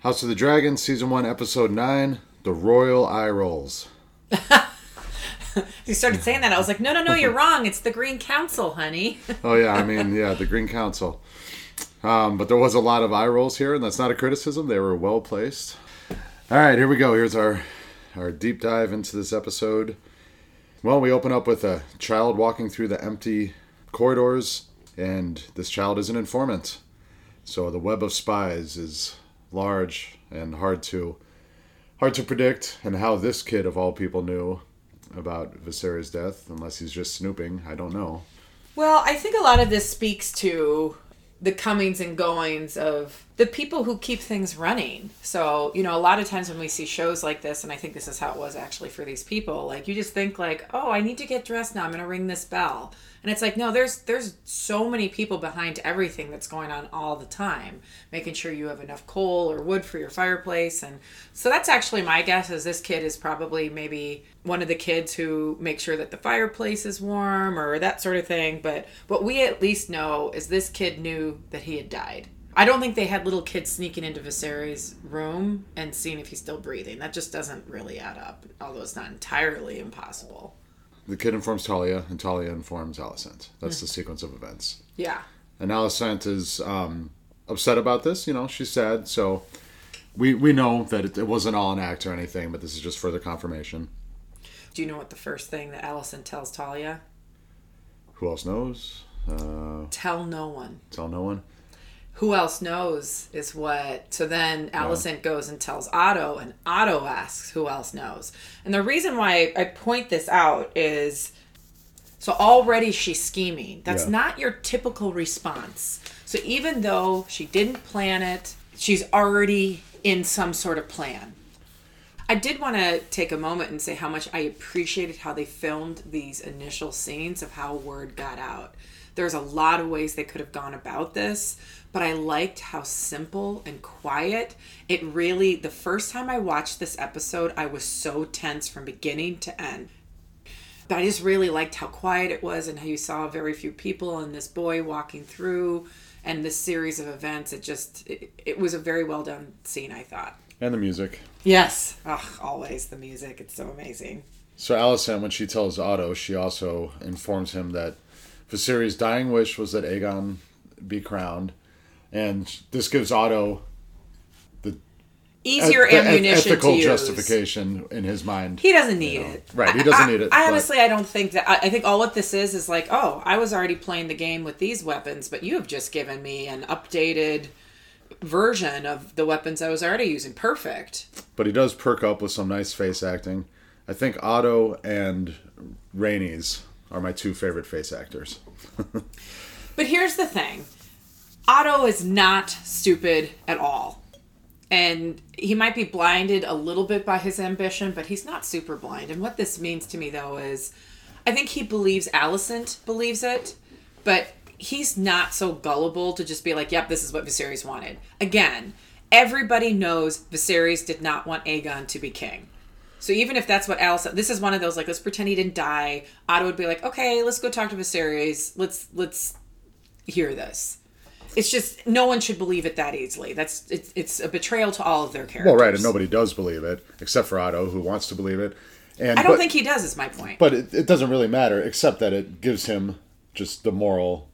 House of the Dragon, Season 1, Episode 9 The Royal Eye Rolls. You started saying that. I was like, no, no, no, you're wrong. It's the Green Council, honey. Oh, yeah, I mean, yeah, the Green Council. Um, but there was a lot of eye rolls here, and that's not a criticism. They were well placed. All right, here we go. Here's our, our deep dive into this episode. Well, we open up with a child walking through the empty corridors, and this child is an informant. So the web of spies is large and hard to hard to predict, and how this kid of all people knew about Viserys' death, unless he's just snooping, I don't know. Well, I think a lot of this speaks to the comings and goings of the people who keep things running. So, you know, a lot of times when we see shows like this, and I think this is how it was actually for these people, like you just think like, oh, I need to get dressed now. I'm to ring this bell. And it's like, no, there's there's so many people behind everything that's going on all the time, making sure you have enough coal or wood for your fireplace. And so that's actually my guess is this kid is probably maybe one of the kids who make sure that the fireplace is warm or that sort of thing. But what we at least know is this kid knew that he had died. I don't think they had little kids sneaking into Viserys' room and seeing if he's still breathing. That just doesn't really add up, although it's not entirely impossible. The kid informs Talya, and Talya informs Alicent. That's the sequence of events. Yeah. And Alicent is um, upset about this. You know, she's sad. So we we know that it, it wasn't all an act or anything, but this is just further confirmation. Do you know what the first thing that Alicent tells Talya? Who else knows? Uh, Tell no one. tell no one. Who else knows is what. So then Alicent goes and tells Otto, and Otto asks who else knows. And the reason why I point this out is so already she's scheming. That's Yeah. not your typical response. So even though she didn't plan it, she's already in some sort of plan. I did want to take a moment and say how much I appreciated how they filmed these initial scenes of how word got out. There's a lot of ways they could have gone about this, but I liked how simple and quiet it really. The first time I watched this episode, I was so tense from beginning to end. But I just really liked how quiet it was and how you saw very few people and this boy walking through and this series of events. It just, it, it was a very well done scene, I thought. And the music. Yes. Ugh, always the music. It's so amazing. So Alicent, when she tells Otto, she also informs him that Viserys' dying wish was that Aegon be crowned, and this gives Otto the Easier eth- ammunition ethical justification in his mind. He doesn't need know. it. Right, he doesn't I- need it, I, but- honestly, I don't think that. I, I think all what this is is like, oh, I was already playing the game with these weapons, but you have just given me an updated version of the weapons I was already using. Perfect. but he does perk up with some nice face acting. I think Otto and Rhaenys are my two favorite face actors. But here's the thing Otto is not stupid at all. And he might be blinded a little bit by his ambition, but he's not super blind. And what this means to me, though, is I think he believes Alicent believes it, but he's not so gullible to just be like, yep, this is what Viserys wanted. Again, everybody knows Viserys did not want Aegon to be king. So even if that's what Alice, this is one of those like, let's pretend he didn't die. Otto would be like, okay, let's go talk to Viserys. Let's let's hear this. It's just no one should believe it that easily. That's it's it's a betrayal to all of their characters. Well, right, and nobody does believe it except for Otto, who wants to believe it. And I don't but, think he does. Is my point. but it, it doesn't really matter, except that it gives him just the moral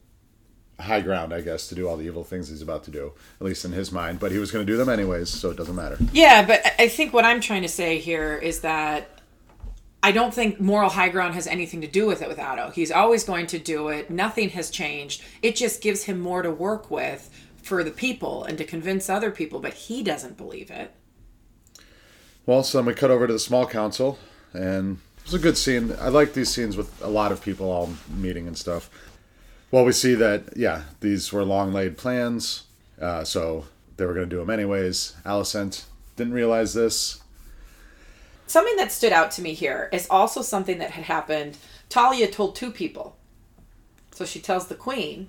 high ground, I guess, to do all the evil things he's about to do, at least in his mind. But he was going to do them anyways, so it doesn't matter. Yeah, but I- think what I'm trying to say here is that I don't think moral high ground has anything to do with it with Otto. He's always going to do it. Nothing has changed. It just gives him more to work with for the people and to convince other people, but he doesn't believe it. Well, so then we cut over to the small council, and it was a good scene. I like these scenes with a lot of people all meeting and stuff. Well, we see that, yeah, these were long laid plans, uh, so they were going to do them anyways. Alicent didn't realize this. Something that stood out to me here is also something that had happened. Talya told two people. So she tells the queen,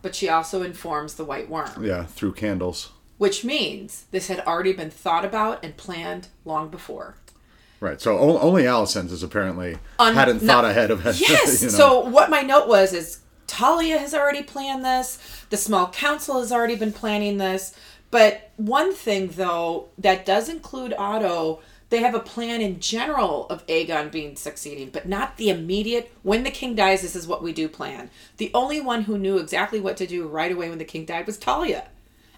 but she also informs the white worm. Yeah, through candles. which means this had already been thought about and planned long before. Right, so only Alicent is apparently Un- hadn't no- thought ahead of it. Yes. you know? So what my note was is Talya has already planned this. The small council has already been planning this. But one thing, though, that does include Otto, they have a plan in general of Aegon being succeeding, but not the immediate, when the king dies, this is what we do plan. The only one who knew exactly what to do right away when the king died was Talya.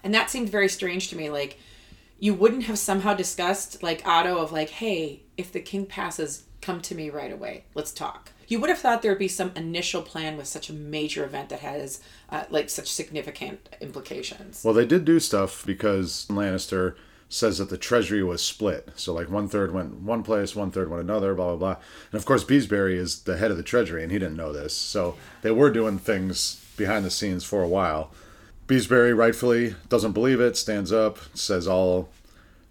And that seemed very strange to me. Like, you wouldn't have somehow discussed, like, Otto, of like, hey, if the king passes, come to me right away. Let's talk. You would have thought there would be some initial plan with such a major event that has, uh, like, such significant implications. Well, they did do stuff because Lannister says that the treasury was split. So like one third went one place, one third went another, blah blah blah. And of course Beesbury is the head of the treasury and he didn't know this. So they were doing things behind the scenes for a while. Beesbury rightfully doesn't believe it, stands up, says all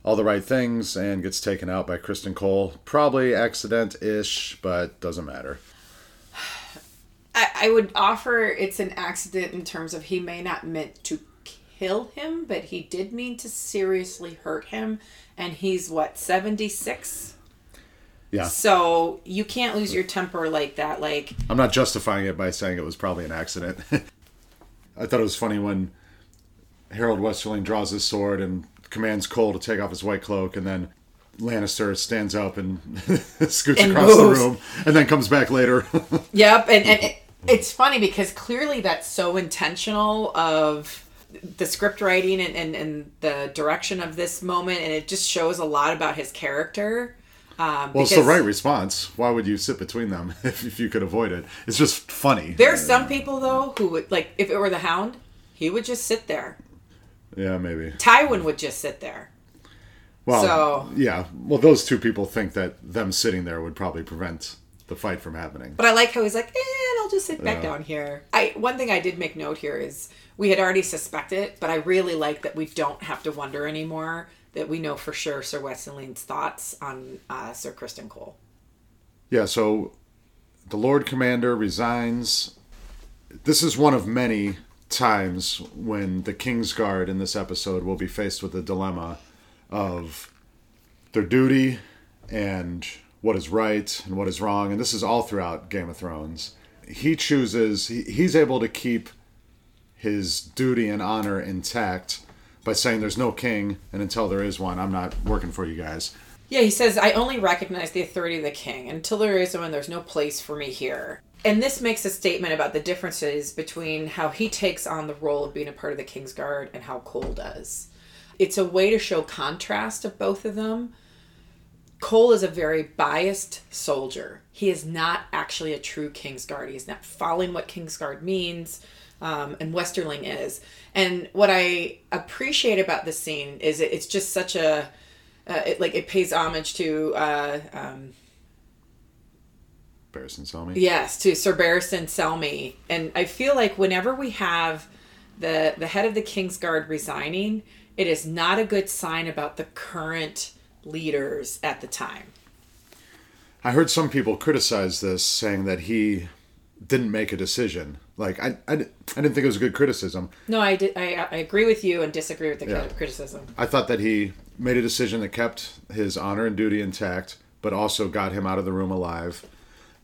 all the right things, and gets taken out by Criston Cole. Probably accident ish, but doesn't matter. I, I would offer it's an accident in terms of he may not meant to kill him, but he did mean to seriously hurt him. And he's what, 76? Yeah. So you can't lose your temper like that. Like, I'm not justifying it by saying it was probably an accident. I thought it was funny when Harrold Westerling draws his sword and commands Cole to take off his white cloak, and then Lannister stands up and scoots And across moves. the room, and then comes back later. yep. And, and it's funny because clearly that's so intentional of the script writing and, and, and the direction of this moment. And it just shows a lot about his character. Um, well, it's the right response. Why would you sit between them if, if you could avoid it? It's just funny. There are some people though who would like if it were the Hound, he would just sit there. Yeah, maybe. Tywin would just sit there. Well, So- yeah. Well, those two people think that them sitting there would probably prevent the fight from happening. But I like how he's like, eh, I'll just sit back Yeah. down here. I one thing I did make note here is we had already suspected, but I really like that we don't have to wonder anymore. That we know for sure Sir Westerling's thoughts on uh, Sir Criston Cole. Yeah, so the Lord Commander resigns. This is one of many times when the Kingsguard in this episode will be faced with the dilemma of their duty and what is right and what is wrong. And this is all throughout Game of Thrones. He chooses, he, he's able to keep his duty and honor intact by saying there's no king, and until there is one, I'm not working for you guys. Yeah, he says, I only recognize the authority of the king. Until there is one, there's no place for me here. And this makes a statement about the differences between how he takes on the role of being a part of the king's guard and how Cole does. It's a way to show contrast of both of them. Cole is a very biased soldier. He is not actually a true Kingsguard. He's not following what Kingsguard means, um, and Westerling is. And what I appreciate about this scene is it, it's just such a uh, it like it pays homage to uh, um, Barristan Selmy. yes to Sir Barristan Selmy, and I feel like whenever we have the the head of the Kingsguard resigning, it is not a good sign about the current leaders at the time. I heard some people criticize this, saying that he didn't make a decision. Like I, I, I didn't think it was a good criticism. No, I did. I, I agree with you and disagree with the Yeah. criticism. I thought that he made a decision that kept his honor and duty intact, but also got him out of the room alive.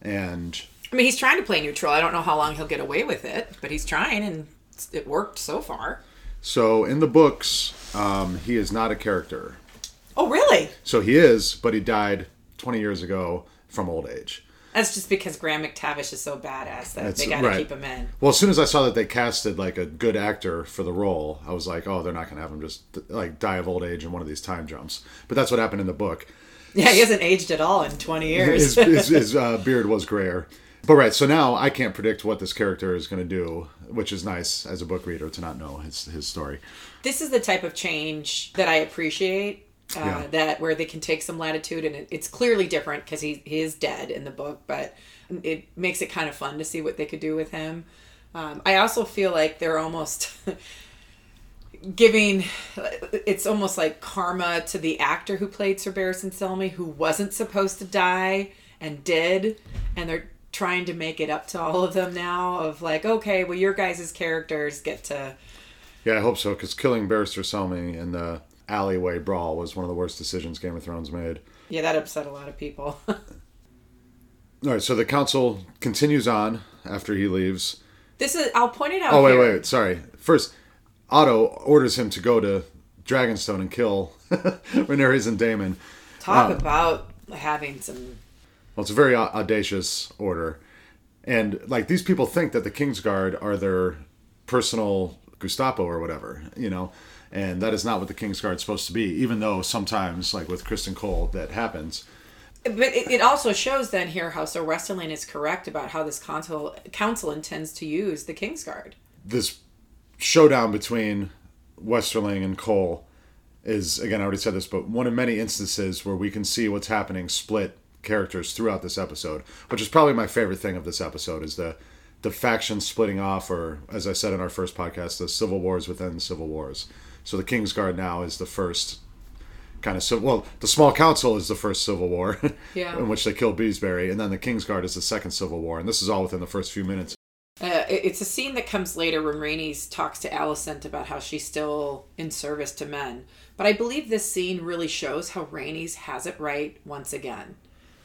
And I mean, he's trying to play neutral. I don't know how long he'll get away with it, but he's trying, and it worked so far. so in the books, um, he is not a character. Oh, really? So he is, but he died 20 years ago from old age. That's just because Graham McTavish is so badass that That's- they got to right. keep him in. Well, as soon as I saw that they casted like a good actor for the role, I was like, oh, they're not going to have him just like die of old age in one of these time jumps. But that's what happened in the book. Yeah, he hasn't aged at all in 20 years. his, his, his uh, beard was grayer. But right, so now I can't predict what this character is going to do, which is nice as a book reader to not know his his story. this is the type of change that I appreciate. Uh, Yeah. That where they can take some latitude, and it, it's clearly different because he, he is dead in the book, but it makes it kind of fun to see what they could do with him. Um, I also feel like they're almost giving it's almost like karma to the actor who played Sir Barristan Selmy, who wasn't supposed to die and did, and they're trying to make it up to all of them now. Of like, okay, well, your guys' characters get to Yeah, I hope so, because killing Barristan Selmy and the alleyway brawl was one of the worst decisions Game of Thrones made. Yeah, that upset a lot of people. All right, so the council continues on after he leaves. this is I'll point it out. Oh wait, here. wait, sorry. First, Otto orders him to go to Dragonstone and kill Rhaenyra and Daemon. Talk Um, about having some. Well, it's a very audacious order, and like these people think that the Kingsguard are their personal Gestapo or whatever, you know, and that is not what the King's Guard is supposed to be. Even though sometimes, like with Criston Cole, that happens. But it, it also shows then here how Sir Westerling is correct about how this council council intends to use the Kingsguard. This showdown between Westerling and Cole is again I already said this, but one of many instances where we can see what's happening split characters throughout this episode, which is probably my favorite thing of this episode is the the factions splitting off, or as I said in our first podcast, the civil wars within civil wars. So the Kingsguard now is the first kind of civil. Well, the Small Council is the first civil war, Yeah. in which they killed Beesbury, and then the Kingsguard is the second civil war, and this is all within the first few minutes. Uh, it's a scene that comes later when Rhaenys talks to Alicent about how she's still in service to men. But I believe this scene really shows how Rhaenys has it right once again.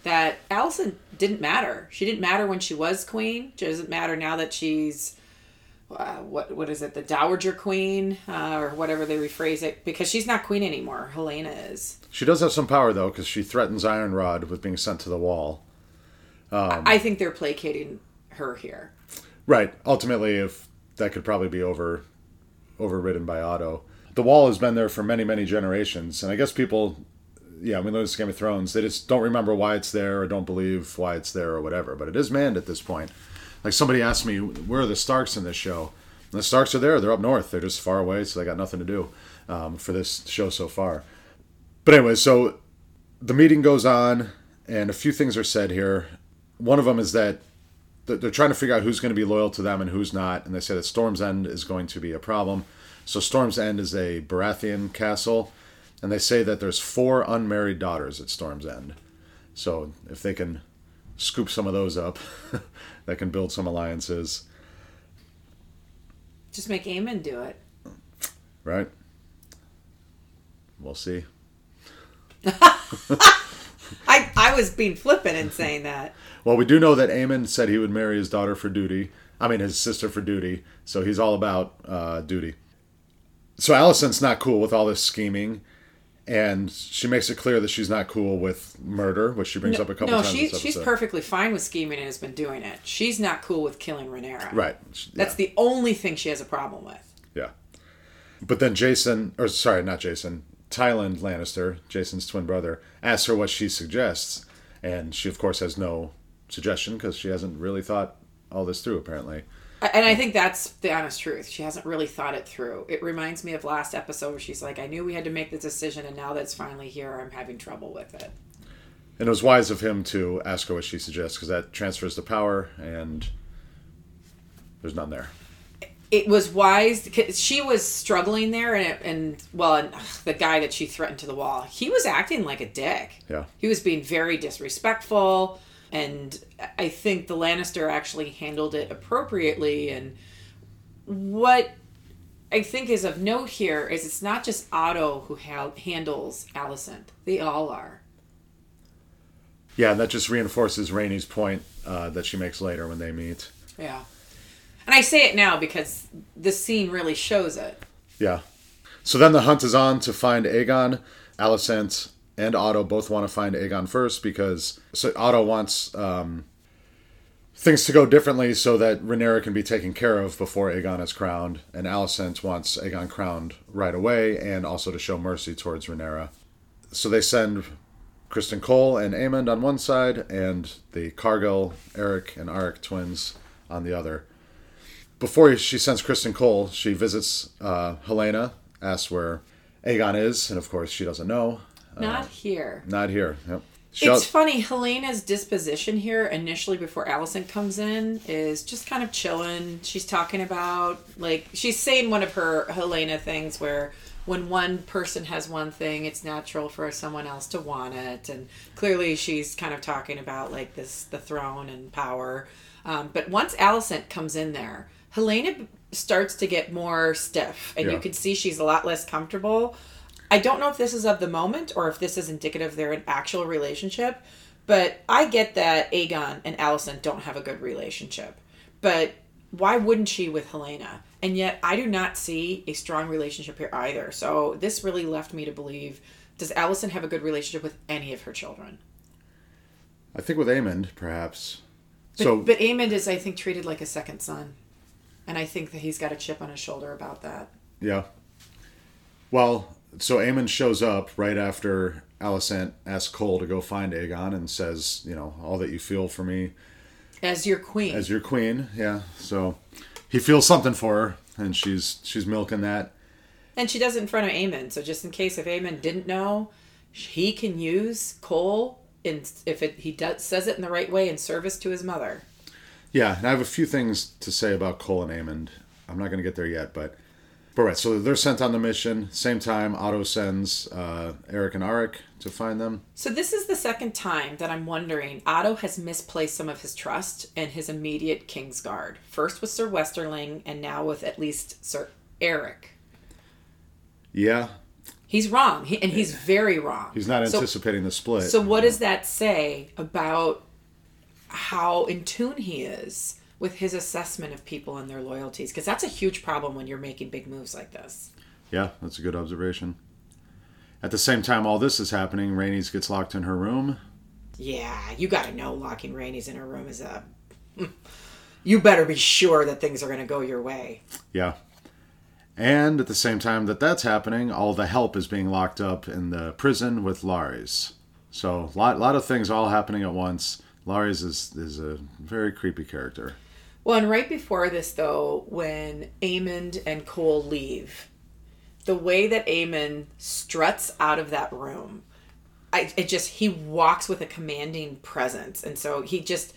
That Alicent didn't matter. She didn't matter when she was queen. She doesn't matter now that she's uh, what what is it, the Dowager Queen uh, or whatever they rephrase it, because she's not queen anymore. Helaena is. She does have some power though, because she threatens Iron Rod with being sent to the wall. I think they're placating her here. Right. Ultimately, if that could probably be over, overridden by Otto. The wall has been there for many, many generations, and I guess people, yeah, we know this Game of Thrones. They just don't remember why it's there or don't believe why it's there or whatever. But it is manned at this point. Like somebody asked me, where are the Starks in this show? And the Starks are there. They're up north. They're just far away, so they got nothing to do um, for this show so far. But anyway, so the meeting goes on, and a few things are said here. One of them is that they're trying to figure out who's going to be loyal to them and who's not, and they say that Storm's End is going to be a problem. So Storm's End is a Baratheon castle, and they say that there's four unmarried daughters at Storm's End. So if they can scoop some of those up, that can build some alliances, Just make Aemond do it. right? We'll see. I, I was being flippant in saying that. Well, we do know that Aemond said he would marry his daughter for duty. I mean, his sister for duty. So he's all about uh, duty. So Alicent's not cool with all this scheming, and she makes it clear that she's not cool with murder, which she brings up a couple no, times. she, she's perfectly fine with scheming and has been doing it. She's not cool with killing Rhaenyra. Right. That's the only thing she has a problem with. Yeah. But then Jason, or sorry, not Jason, Tyland Lannister, Jason's twin brother, asks her what she suggests, and she of course has no suggestion because she hasn't really thought all this through apparently. And I think that's the honest truth. She hasn't really thought it through. It reminds me of last episode where she's like, I knew we had to make the decision, and now that it's finally here, I'm having trouble with it. And it was wise of him to ask her what she suggests because that transfers the power, and there's none there. It was wise because she was struggling there, and, it, and well, and ugh, the guy that she threatened to the wall, he was acting like a dick. Yeah. He was being very disrespectful, and I think the Lannister actually handled it appropriately. And what I think is of note here is it's not just Otto who ha- handles Alicent; they all are. Yeah, and that just reinforces Rhaenys point uh, that she makes later when they meet. Yeah, and I say it now because this scene really shows it. Yeah. So then the hunt is on to find Aegon. Alicent and Otto both want to find Aegon first because so Otto wants um, things to go differently so that Rhaenyra can be taken care of before Aegon is crowned, and Alicent wants Aegon crowned right away and also to show mercy towards Rhaenyra. So they send Criston Cole and Aemond on one side, and the Cargyll, Erryk, and Arryk twins on the other before she sends Criston Cole, she visits uh, Helaena, asks where Aegon is, and of course she doesn't know. Not here. Not here. Yep. It's funny, Helaena's disposition here initially before Alicent comes in is just kind of chilling. She's talking about like she's saying one of her Helaena things where when one person has one thing, it's natural for someone else to want it, and clearly she's kind of talking about like this the throne and power. Um, but once Alicent comes in there, Helaena starts to get more stiff, and you can see she's a lot less comfortable. I don't know if this is of the moment or if this is indicative of their an actual relationship, but I get that Aegon and Alicent don't have a good relationship. But why wouldn't she with Helaena? And yet, I do not see a strong relationship here either. So, this really left me to believe does Alicent have a good relationship with any of her children? I think with Aemond, perhaps. But, so, but Aemond is, I think, treated like a second son. And I think that he's got a chip on his shoulder about that. yeah. Well, so Aemond shows up right after Alicent asks Cole to go find Aegon and says, you know, all that you feel for me As your queen. as your queen. Yeah. So he feels something for her, and she's she's milking that. and she does it in front of Aemond. So, just in case if Aemond didn't know, he can use Cole in, if it, he does, says it in the right way in service to his mother. Yeah, and I have a few things to say about Cole and Aemond. I'm not going to get there yet, but but right. So they're sent on the mission. Same time, Otto sends uh, Erryk and Arryk to find them. So this is the second time that I'm wondering Otto has misplaced some of his trust in his immediate Kingsguard. First with Sir Westerling, and now with at least Sir Erryk. Yeah, He's wrong, he, and he's very wrong. he's not So- anticipating the split. So what does that say about how in tune he is with his assessment of people and their loyalties? Because that's a huge problem when you're making big moves like this. Yeah, that's a good observation. At the same time, all this is happening. Rhaenys gets locked in her room. Yeah, you got to know locking Rhaenys in her room is a. You better be sure that things are going to go your way. Yeah. And at the same time that that's happening, all the help is being locked up in the prison with Larys. So a lot, lot of things all happening at once. Larys is, is a very creepy character. Well, and right before this, though, when Aemond and Cole leave, the way that Aemond struts out of that room, I it just he walks with a commanding presence, and so he just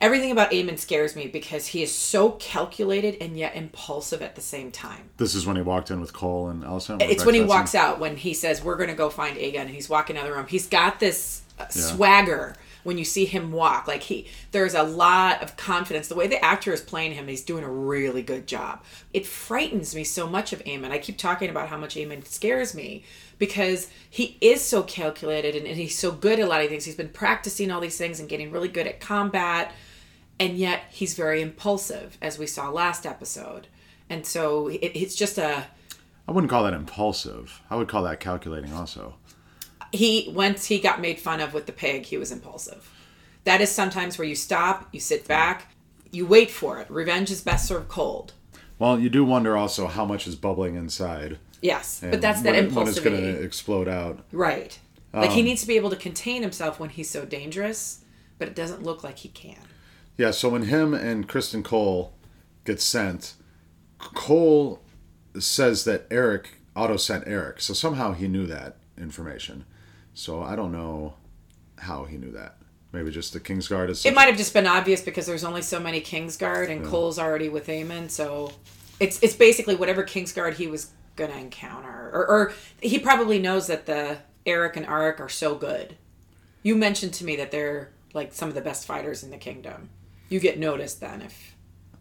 everything about Aemond scares me because he is so calculated and yet impulsive at the same time. This is when he walked in with Cole and Alicent. It's when he walks out when he says we're going to go find Aegon and he's walking out of the room. He's got this uh, swagger when you see him walk. Like he there's a lot of confidence. The way the actor is playing him, he's doing a really good job. It frightens me so much of Aemond. I keep talking about how much Aemond scares me because he is so calculated and, and he's so good at a lot of things. He's been practicing all these things and getting really good at combat and yet he's very impulsive as we saw last episode. And so it, it's just a I wouldn't call that impulsive. I would call that calculating also. He once he got made fun of with the pig he was impulsive that is sometimes where you stop you sit back you wait for it revenge is best served cold Well, you do wonder also how much is bubbling inside. yes but that's that when when it's going to explode out. right like Um, he needs to be able to contain himself when he's so dangerous but it doesn't look like he can Yeah, so when him and Criston Cole get sent, Cole says that Erryk Otto sent Erryk. So somehow he knew that information. So I don't know how he knew that. Maybe just the Kingsguard is. it might have just been obvious because there's only so many kingsguard and cole's already with Aemond, so it's it's basically whatever kingsguard he was gonna encounter or, or he probably knows that the erryk and arryk are so good you mentioned to me that they're like some of the best fighters in the kingdom you get noticed then if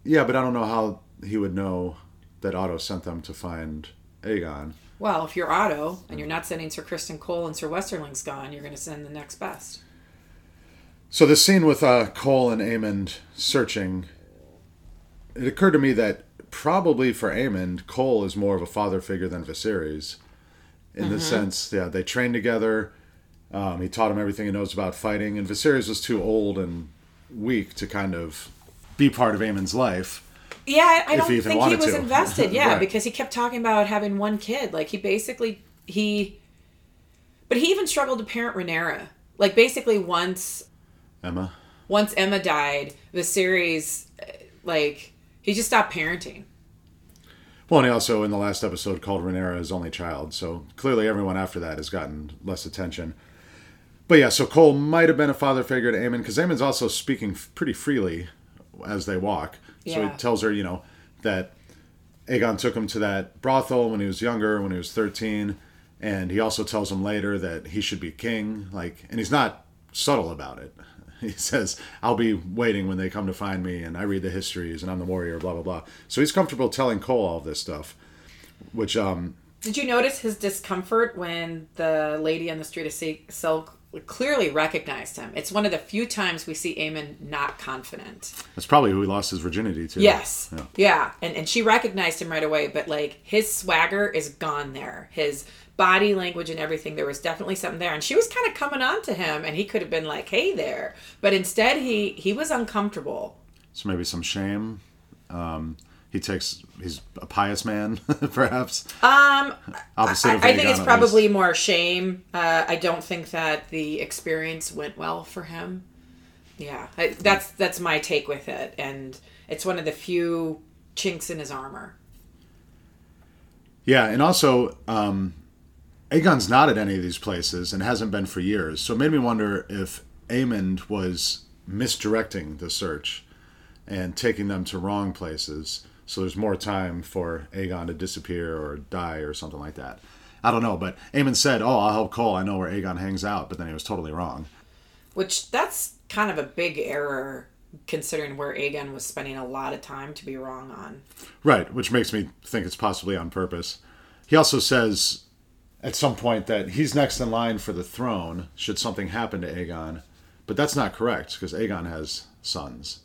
Yeah, but I don't know how he would know that Otto sent them to find Aegon. Well if you're otto and you're not sending sir criston cole and sir westerling's gone you're going to send the next best So the scene with uh, Cole and Aemond searching, it occurred to me that probably for Aemond, Cole is more of a father figure than Viserys, in the sense, yeah, they trained together. Um, he taught him everything he knows about fighting, and Viserys was too old and weak to kind of be part of Aemond's life. Yeah, I, I don't think he was to. invested. Yeah, Right. because he kept talking about having one kid. Like he basically he, but he even struggled to parent Rhaenyra. Like basically once Aemma, once Aemma died, Viserys uh, like he just stopped parenting. well, and he also in the last episode called Rhaenyra his only child. So clearly, everyone after that has gotten less attention. But yeah, so Cole might have been a father figure to Aemond because Aemond's also speaking f- pretty freely as they walk. So Yeah. he tells her, you know, that Aegon took him to that brothel when he was younger, when he was 13. And he also tells him later that he should be king. Like, and he's not subtle about it. He says, I'll be waiting when they come to find me, and I read the histories, and I'm the warrior, blah, blah, blah. So he's comfortable telling Cole all this stuff, which, um, Did you notice his discomfort when the lady on the street of Silk- Silk clearly recognized him. It's one of the few times we see Aemond not confident. That's probably who he lost his virginity to. Yes. Yeah. Yeah. And and she recognized him right away, but like his swagger is gone there. His body language and everything, there was definitely something there. And she was kind of coming on to him and he could have been like, Hey there. But instead he he was uncomfortable. So maybe some shame. Um, he takes. He's a pious man, perhaps. Um Opposite I, I think it's probably least. more shame. Uh, I don't think that the experience went well for him. Yeah, I, that's that's my take with it, and it's one of the few chinks in his armor. Yeah, and also, um, Aegon's not at any of these places and hasn't been for years. So it made me wonder if Aemond was misdirecting the search and taking them to wrong places. So there's more time for Aegon to disappear or die or something like that. I don't know, but Aemond said, "Oh, I'll help Cole. I know where Aegon hangs out," but then he was totally wrong. Which that's kind of a big error, considering where Aegon was spending a lot of time to be wrong on. Right, which makes me think it's possibly on purpose. He also says at some point that he's next in line for the throne should something happen to Aegon, but that's not correct because Aegon has sons.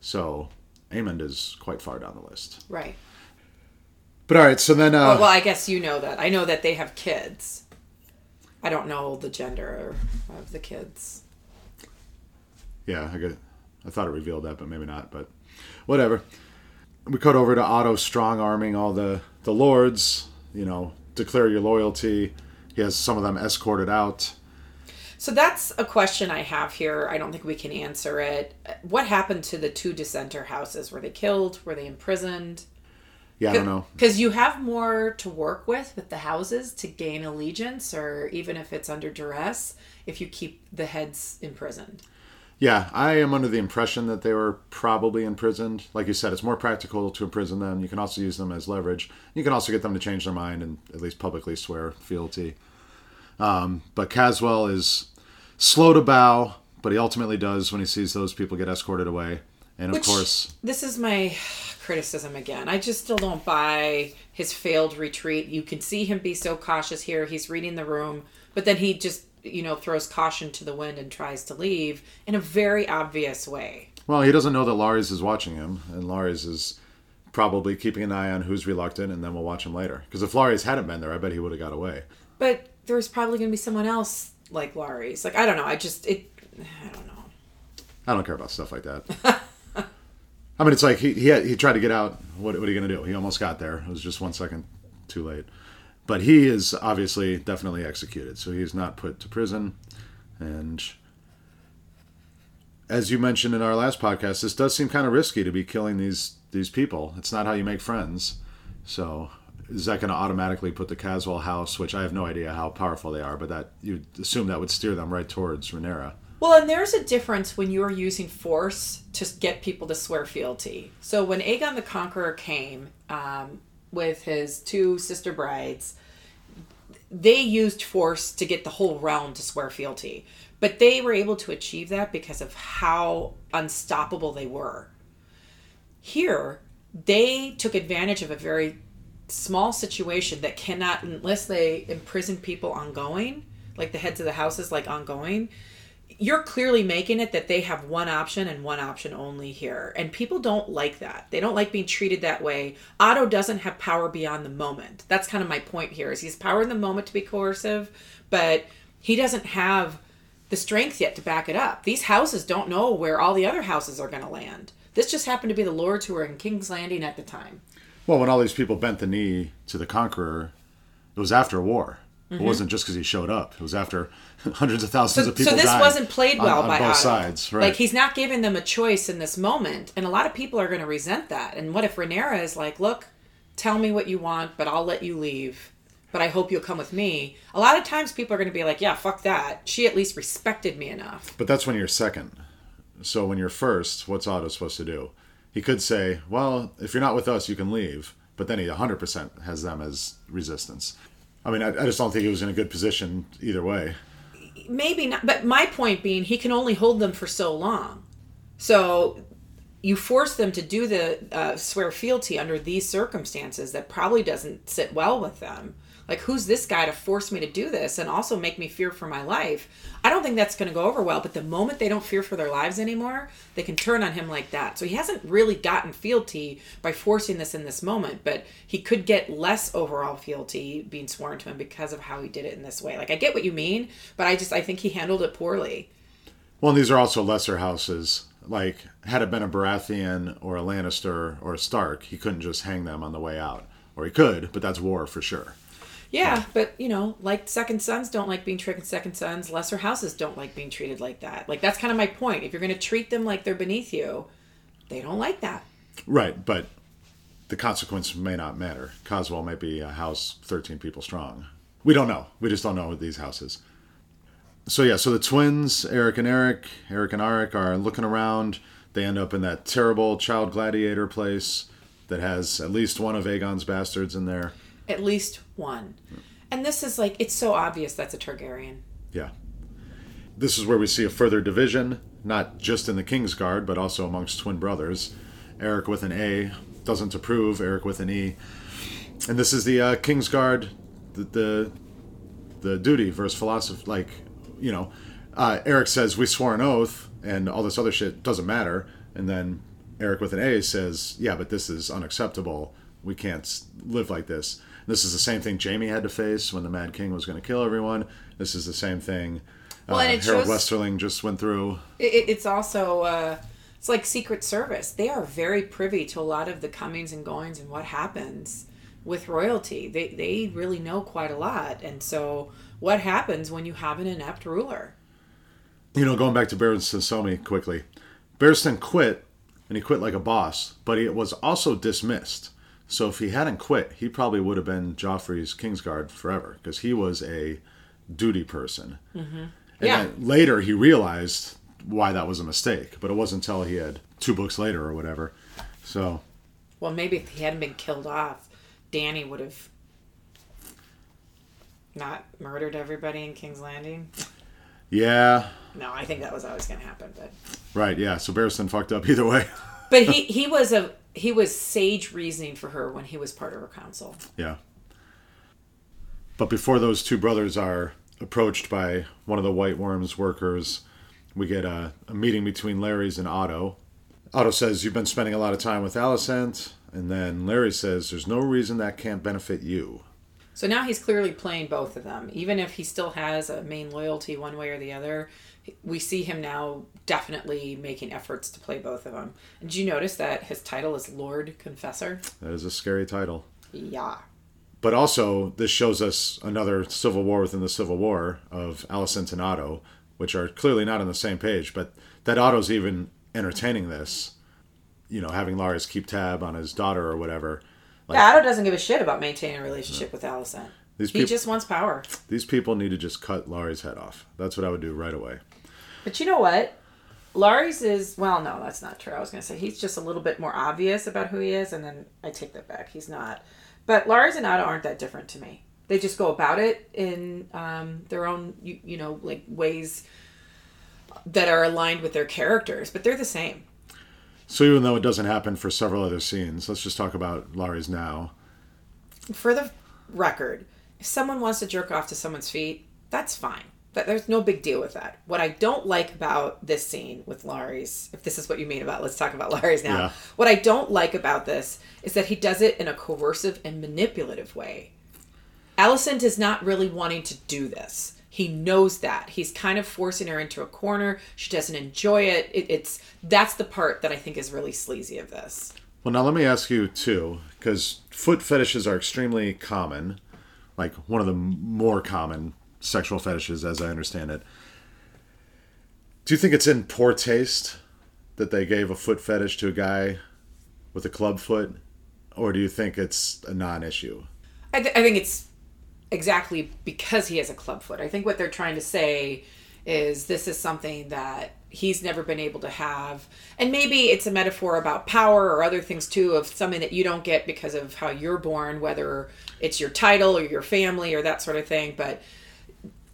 So Aemond is quite far down the list. Right. But all right, so then uh, well, I guess you know that. I know that they have kids. I don't know the gender of the kids. yeah, I get, I thought it revealed that, but maybe not. But whatever. We cut over to Otto strong arming all the the lords. You know, declare your loyalty. He has some of them escorted out. So that's a question I have here. I don't think we can answer it. What happened to the two dissenter houses? Were they killed? Were they imprisoned? Yeah, I don't know. Because you have more to work with with the houses to gain allegiance, or even if it's under duress, if you keep the heads imprisoned. Yeah, I am under the impression that they were probably imprisoned. Like you said, it's more practical to imprison them. You can also use them as leverage. You can also get them to change their mind and at least publicly swear fealty. Um, but Caswell is slow to bow, but he ultimately does when he sees those people get escorted away. And of Which- course, This is my criticism again. I just still don't buy his failed retreat. You can see him be so cautious here. He's reading the room, but then he just, you know, throws caution to the wind and tries to leave in a very obvious way. well, he doesn't know that Larys is watching him, and Larys is probably keeping an eye on who's reluctant, and then we'll watch him later. Because if Larys hadn't been there, I bet he would have got away. But there's probably going to be someone else like Larys. Like, I don't know. I just, it, I don't know. I don't care about stuff like that. I mean, it's like he he, had, he tried to get out. What, what are you going to do? He almost got there. It was just one second too late. But he is obviously definitely executed. So he's not put to prison. And as you mentioned in our last podcast, this does seem kind of risky to be killing these these people. It's not how you make friends. So is that going to automatically put the Caswell house, which I have no idea how powerful they are, but that you'd assume that would steer them right towards Rhaenyra. Well, and there's a difference when you're using force to get people to swear fealty. So when Aegon the Conqueror came um, with his two sister brides, they used force to get the whole realm to swear fealty. But they were able to achieve that because of how unstoppable they were. Here, they took advantage of a very small situation that cannot, unless they imprison people ongoing, like the heads of the houses, like ongoing, you're clearly making it that they have one option and one option only here. And people don't like that. They don't like being treated that way. Otto doesn't have power beyond the moment. That's kind of my point here is he's power in the moment to be coercive, but he doesn't have the strength yet to back it up. These houses don't know where all the other houses are going to land. This just happened to be the lords who were in King's Landing at the time. Well, when all these people bent the knee to the conqueror, it was after a war. It mm-hmm. wasn't just because he showed up. It was after hundreds of thousands So, of people so this wasn't played well on, by both Otto. sides. Right. Like he's not giving them a choice in this moment, and a lot of people are going to resent that. And what if Rhaenyra is like, "Look, tell me what you want, but I'll let you leave. But I hope you'll come with me." A lot of times, people are going to be like, "Yeah, fuck that. She at least respected me enough." but that's when you're second. So when you're first, what's Otto supposed to do? He could say, "Well, if you're not with us, you can leave." But then he 100% has them as resistance. I mean, I, I just don't think he was in a good position either way. maybe not but my point being he can only hold them for so long so you force them to do the uh, swear fealty under these circumstances that probably doesn't sit well with them Like, who's this guy to force me to do this and also make me fear for my life? I don't think that's going to go over well. But the moment they don't fear for their lives anymore, they can turn on him like that. So he hasn't really gotten fealty by forcing this in this moment, but he could get less overall fealty being sworn to him because of how he did it in this way. Like, I get what you mean, but I just, I think he handled it poorly. Well, these are also lesser houses. Like, had it been a Baratheon or a Lannister or a Stark, he couldn't just hang them on the way out. Or he could, but that's war for sure. Yeah, but you know, like second sons don't like being treated second sons. Lesser houses don't like being treated like that. Like that's kind of my point. If you're going to treat them like they're beneath you, they don't like that. Right, but the consequence may not matter. Caswell might be a house 13 people strong. We don't know. We just don't know these houses. So yeah, so the twins, Eric and Eric, Eric and Arryk are looking around. They end up in that terrible child gladiator place that has at least one of Aegon's bastards in there. At least one. And this is like it's so obvious that's a Targaryen. Yeah. This is where we see a further division, not just in the Kingsguard, but also amongst twin brothers. Eric with an A doesn't approve, Eric with an E. And this is the uh, Kingsguard, the, the the duty versus philosophy. Like, you know, uh, Eric says we swore an oath, and all this other shit doesn't matter. And then Eric with an A says, yeah, but this is unacceptable. We can't live like this. This is the same thing Jaime had to face when the Mad King was going to kill everyone. This is the same thing Well, uh, and Harrold shows- Westerling just went through. It, it's also uh, it's like Secret Service. They are very privy to a lot of the comings and goings and what happens with royalty. They they really know quite a lot. And so, what happens when you have an inept ruler? You know, going back to Barristan Selmy quickly, Barristan quit, and he quit like a boss, but he was also dismissed. So if he hadn't quit, he probably would have been Joffrey's Kingsguard forever because he was a duty person. Mm-hmm. And Yeah. then later he realized why that was a mistake, but it wasn't until he had two books later or whatever. So Well, maybe if he hadn't been killed off, Dany would have not murdered everybody in King's Landing. yeah, No, I think that was always going to happen. But right, yeah. So Barristan fucked up either way. but he he was a he was sage reasoning for her when he was part of her council. Yeah. But before those two brothers are approached by one of the White Worm's workers, we get a, a meeting between Larys and Otto. Otto says, You've been spending a lot of time with Alicent. And then Larys says, There's no reason that can't benefit you. So now he's clearly playing both of them. Even if he still has a main loyalty one way or the other, we see him now definitely making efforts to play both of them. And did you notice that his title is Lord Confessor? That is a scary title. Yeah. But also, this shows us another civil war within the civil war of Alicent and Otto, which are clearly not on the same page. But that Otto's even entertaining this, you know, having Lars keep tab on his daughter or whatever. Yeah, Otto doesn't give a shit about maintaining a relationship with Alicent. These He peop- just wants power. These people need to just cut Larys head off. That's what I would do right away. But you know what? Larys is well, no, that's not true. I was gonna say he's just a little bit more obvious about who he is, and then I take that back. He's not. But Larys and Otto aren't that different to me. They just go about it in um, their own, you, you know, like ways that are aligned with their characters, but they're the same. So even though it doesn't happen for several other scenes, let's just talk about Larys now. For the record, if someone wants to jerk off to someone's feet, that's fine. But there's no big deal with that. What I don't like about this scene with Larys, if this is what you mean about, let's talk about Larys now. Yeah. What I don't like about this is that he does it in a coercive and manipulative way. Alicent is not really wanting to do this. He knows that. He's kind of forcing her into a corner. She doesn't enjoy it. it it's that's the part that I think is really sleazy of this. Well, now let me ask you too, because foot fetishes are extremely common, like one of the more common sexual fetishes, as I understand it. Do you think it's in poor taste that they gave a foot fetish to a guy with a club foot, or do you think it's a non-issue? I, th- I think it's exactly because he has a club foot. I think what they're trying to say is this is something that he's never been able to have. And maybe it's a metaphor about power or other things too, of something that you don't get because of how you're born, whether it's your title or your family or that sort of thing. But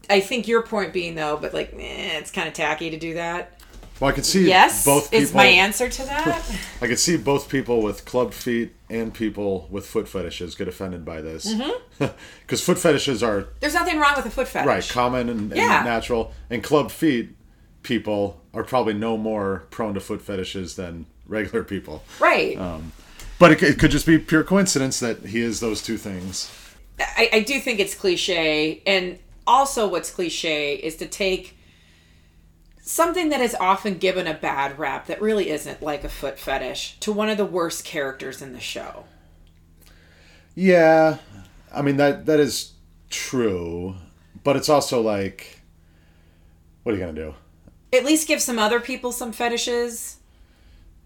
I think your point being, though, but like, eh, it's kind of tacky to do that. Well, I could see Yes, both people. is my answer to that. I could see both people with club feet and people with foot fetishes get offended by this. Mm-hmm. Because foot fetishes are There's nothing wrong with a foot fetish. right common and, and Yeah. natural, and club feet people are probably no more prone to foot fetishes than regular people. Right. But it, it could just be pure coincidence that he is those two things. I, I do think it's cliche, and also what's cliche is to take something that is often given a bad rap that really isn't like a foot fetish to one of the worst characters in the show. Yeah, I mean that that is true, but it's also like, what are you gonna do? At least give some other people some fetishes.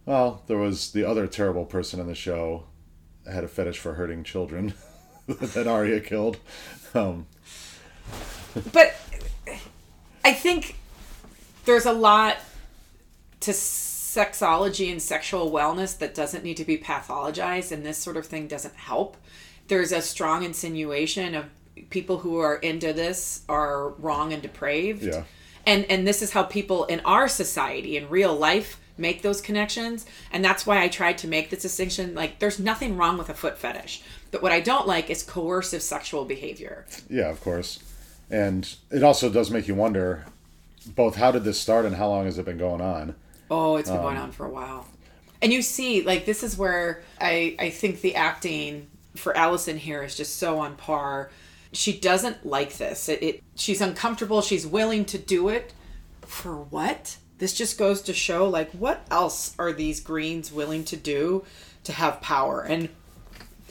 Well, there was the other terrible person in the show had a fetish for hurting children that Arya killed. Um, But I think there's a lot to sexology and sexual wellness that doesn't need to be pathologized, and this sort of thing doesn't help. There's a strong insinuation of people who are into this are wrong and depraved. Yeah. And and this is how people in our society in real life make those connections and that's why I tried to make this distinction like there's nothing wrong with a foot fetish but what I don't like is coercive sexual behavior yeah, of course, and it also does make you wonder, both how did this start and how long has it been going on? Oh, it's been going um, on for a while. And you see, like this is where I I think the acting for Alicent here is just so on par. She doesn't like this. It, it she's uncomfortable. She's willing to do it for what? This just goes to show like what else are these greens willing to do to have power? And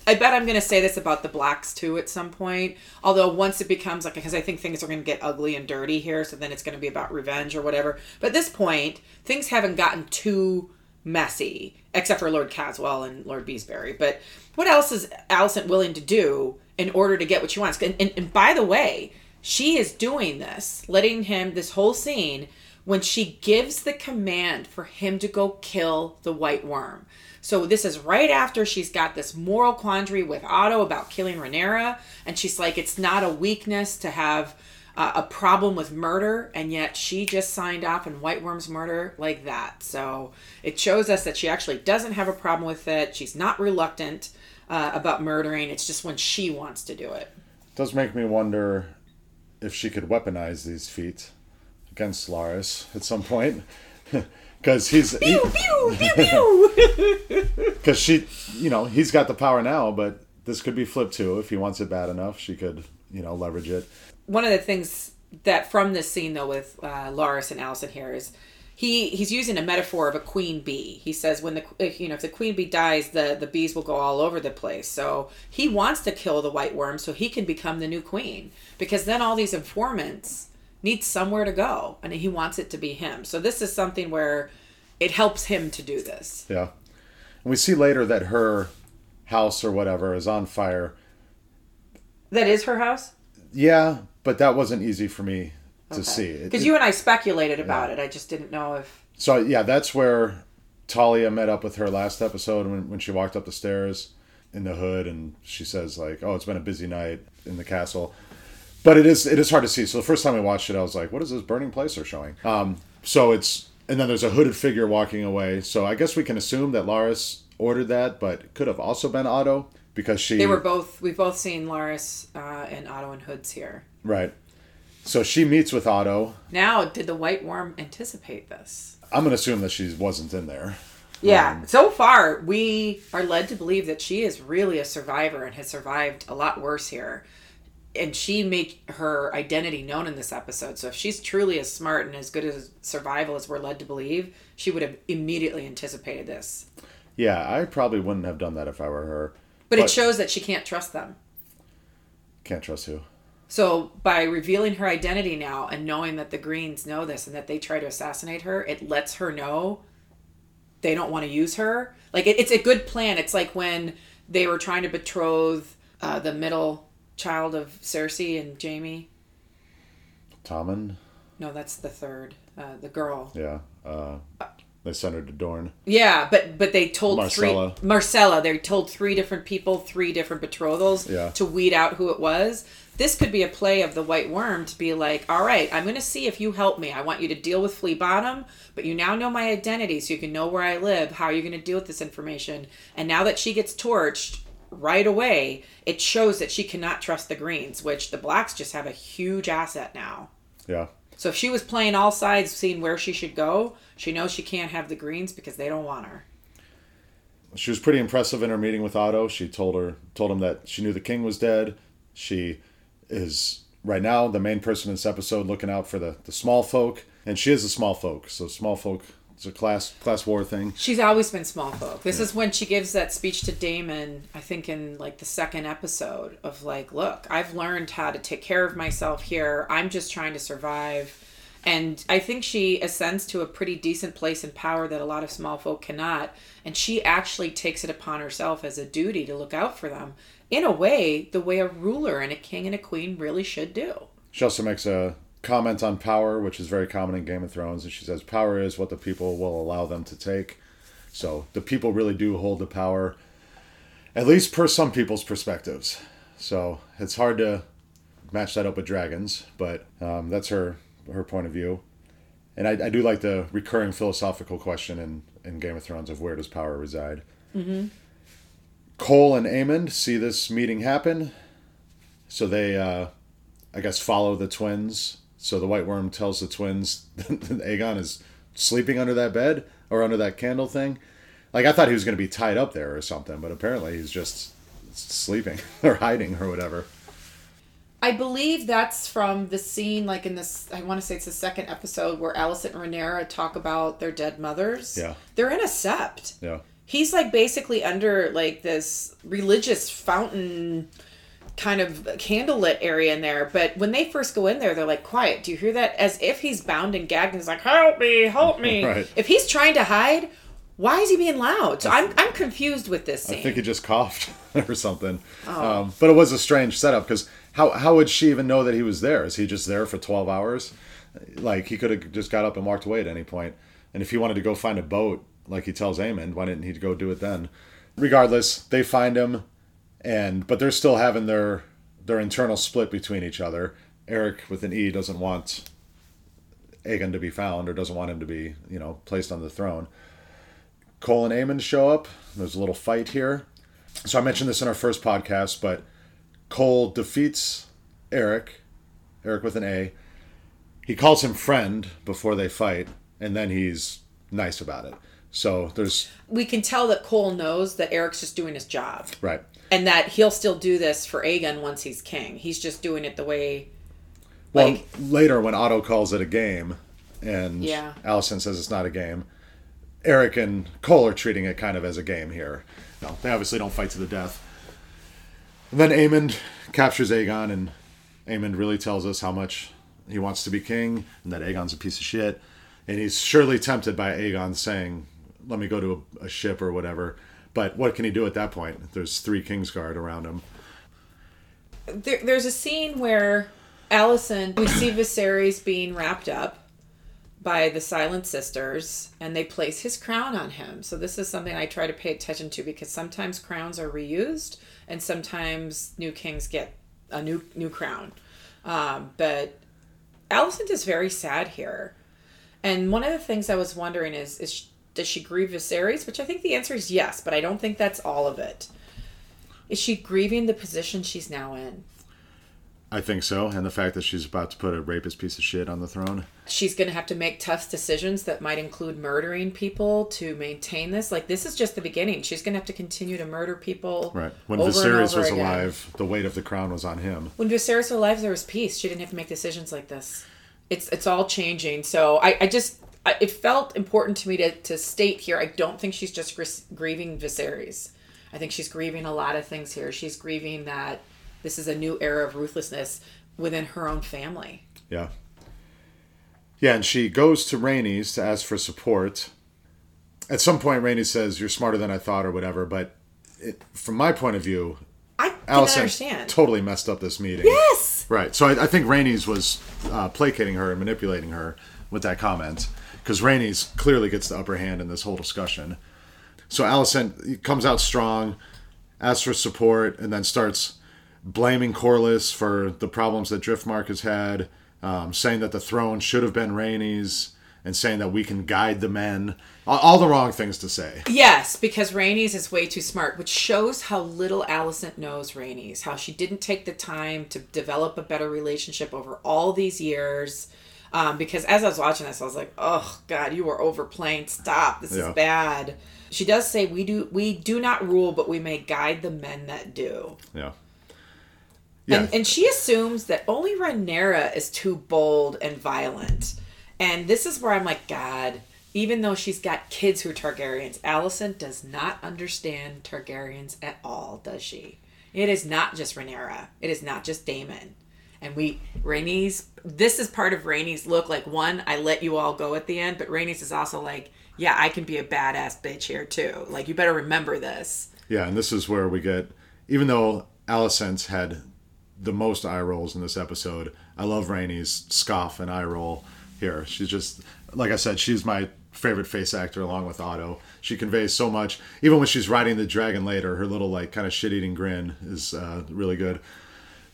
I bet I'm going to say this about the blacks too at some point. Although once it becomes like, because I think things are going to get ugly and dirty here, so then it's going to be about revenge or whatever. But at this point, things haven't gotten too messy, except for Lord Caswell and Lord Beesbury. But what else is Alicent willing to do in order to get what she wants? And, and, and by the way, she is doing this, letting him this whole scene when she gives the command for him to go kill the white worm. So this is right after she's got this moral quandary with Otto about killing Rhaenyra, and she's like, it's not a weakness to have uh, a problem with murder, and yet she just signed off on White Worm's murder like that. So it shows us that she actually doesn't have a problem with it. She's not reluctant uh, about murdering. It's just when she wants to do it. does make me wonder if she could weaponize these feet against Larys at some point. Because he's Pew pew pew pew. because she, you know, he's got the power now, but this could be flipped too. If he wants it bad enough, she could, you know, leverage it. one of the things that from this scene though with uh, Larys and Alicent here is he he's using a metaphor of a queen bee. He says when the you know if the queen bee dies, the the bees will go all over the place. So he wants to kill the white worm so he can become the new queen because then all these informants need somewhere to go and he wants it to be him. So this is something where it helps him to do this. Yeah, and we see later that her house or whatever is on fire. That is her house. Yeah, but that wasn't easy for me to see. Because you and I speculated about it. I just didn't know if So yeah, that's where Talya met up with her last episode when, when she walked up the stairs in the hood and she says like, "Oh, it's been a busy night in the castle." But it is it is hard to see. So the first time I watched it, I was like, "What is this burning place they're showing?" Um, so it's and then there's a hooded figure walking away. So I guess we can assume that Larys ordered that, but could have also been Otto because she they were both. We've both seen Larys uh, and Otto and Hoods here. right. So she meets with Otto. Now, did the white worm anticipate this? I'm gonna assume that she wasn't in there. Yeah. so far, we are led to believe that she is really a survivor and has survived a lot worse here. And she made her identity known in this episode. So if she's truly as smart and as good as survival as we're led to believe, she would have immediately anticipated this. Yeah, I probably wouldn't have done that if I were her. But, it shows that she can't trust them. Can't trust who. So by revealing her identity now and knowing that the Greens know this and that they try to assassinate her, it lets her know they don't want to use her. Like it, it's a good plan. It's like when they were trying to betroth uh, the middle child of Cersei and Jaime. Tommen. No, that's the third. Uh, the girl. Yeah. Uh, they sent her to Dorne. Yeah, but but they told Myrcella. three Myrcella. They told three different people three different betrothals Yeah. to weed out who it was. this could be a play of the White Worm to be like, all right, I'm going to see if you help me. I want you to deal with Flea Bottom, but you now know my identity, so you can know where I live. How are you going to deal with this information? And now that she gets torched right away, it shows that she cannot trust the Greens, which the Blacks just have a huge asset now. Yeah. So if she was playing all sides, seeing where she should go, she knows she can't have the Greens because they don't want her. She was pretty impressive in her meeting with Otto. She told her told him that she knew the king was dead. She is right now the main person in this episode looking out for the, the small folk. And she is a small folk. So small folk it's a class class war thing. She's always been small folk. This yeah. is when she gives that speech to Daemon, I think in like the second episode of like, look, I've learned how to take care of myself here. I'm just trying to survive. And I think she ascends to a pretty decent place in power that a lot of small folk cannot. And she actually takes it upon herself as a duty to look out for them in a way, the way a ruler and a king and a queen really should do. She also makes a comment on power, which is very common in Game of Thrones, and she says power is what the people will allow them to take. So the people really do hold the power, at least per some people's perspectives. So it's hard to match that up with dragons, but um, that's her her point of view. And I, I, do like the recurring philosophical question in, in Game of Thrones of where does power reside. Mm-hmm. Cole and Aemond see this meeting happen, so they, uh, I guess, follow the twins so the White Worm tells the twins that Aegon is sleeping under that bed or under that candle thing. Like I thought he was going to be tied up there or something, but apparently he's just sleeping or hiding or whatever. I believe that's from the scene, like in this. I want to say it's the second episode where Alicent and Rhaenyra talk about their dead mothers. Yeah, they're in a sept. Yeah, he's like basically under like this religious fountain kind of candlelit area in there. But when they first go in there, they're like, quiet. Do you hear that? As if he's bound and gagged and he's like, help me, help me. right. If he's trying to hide, why is he being loud? So I'm, I'm confused with this scene. I think he just coughed or something. Oh. Um, but it was a strange setup because how, how would she even know that he was there? Is he just there for 12 hours? Like he could have just got up and walked away at any point. And if he wanted to go find a boat, like he tells Aemond, why didn't he go do it then? Regardless, they find him and but they're still having their their internal split between each other. Erryk with an E doesn't want Aegon to be found or doesn't want him to be, you know, placed on the throne. Cole and Aemond show up. There's a little fight here. So I mentioned this in our first podcast, but Cole defeats Arryk, Arryk with an A. He calls him friend before they fight, and then he's nice about it. So there's we can tell that Cole knows that Arryk's just doing his job. Right and that he'll still do this for Aegon once he's king. He's just doing it the way. Well, like, later when Otto calls it a game, and yeah. Alicent says it's not a game, Arryk and Cole are treating it kind of as a game here. No, they obviously don't fight to the death. And then Aemond captures Aegon, and Aemond really tells us how much he wants to be king, and that Aegon's a piece of shit. And he's surely tempted by Aegon saying, "Let me go to a, a ship or whatever." But what can he do at that point? There's three Kingsguard around him. There, there's a scene where Alicent, we see Viserys being wrapped up by the Silent Sisters, and they place his crown on him. So this is something I try to pay attention to because sometimes crowns are reused, and sometimes new kings get a new new crown. Um, but Alicent is very sad here, and one of the things I was wondering is is does she grieve Viserys? Which I think the answer is yes, but I don't think that's all of it. Is she grieving the position she's now in? I think so, and the fact that she's about to put a rapist piece of shit on the throne. She's going to have to make tough decisions that might include murdering people to maintain this. Like this is just the beginning. She's going to have to continue to murder people. Right. When Viserys was again. alive, the weight of the crown was on him. When Viserys was alive, there was peace. She didn't have to make decisions like this. It's it's all changing. So I, I just it felt important to me to, to state here. I don't think she's just grieving Viserys. I think she's grieving a lot of things here. She's grieving that this is a new era of ruthlessness within her own family. Yeah. Yeah, and she goes to Rhaenys to ask for support. At some point, Rhaenys says, "You're smarter than I thought," or whatever. But it, from my point of view, I Alicent understand. totally messed up this meeting. Yes. Right. So I, I think Rhaenys was uh, placating her and manipulating her with that comment because Rhaenys clearly gets the upper hand in this whole discussion. So Alicent comes out strong, asks for support, and then starts blaming Corlys for the problems that Driftmark has had, um, saying that the throne should have been Rhaenys, and saying that we can guide the men. All, all the wrong things to say. Yes, because Rhaenys is way too smart, which shows how little Alicent knows Rhaenys, how she didn't take the time to develop a better relationship over all these years. Um, because as I was watching this, I was like, "Oh God, you are overplaying. Stop. This Yeah. is bad." She does say, "We do we do not rule, but we may guide the men that do." Yeah. Yeah. And, and she assumes that only Rhaenyra is too bold and violent. And this is where I'm like, God, even though she's got kids who are Targaryens, Alicent does not understand Targaryens at all, does she? It is not just Rhaenyra. It is not just Daemon. And we, Rhaenys, this is part of Rhaenys' look. Like, one, I let you all go at the end, but Rhaenys is also like, yeah, I can be a badass bitch here too. Like, you better remember this. Yeah, and this is where we get, even though Alicent's had the most eye rolls in this episode, I love Rhaenys' scoff and eye roll here. She's just, like I said, she's my favorite face actor along with Otto. She conveys so much. Even when she's riding the dragon later, her little, like, kind of shit eating grin is uh, really good.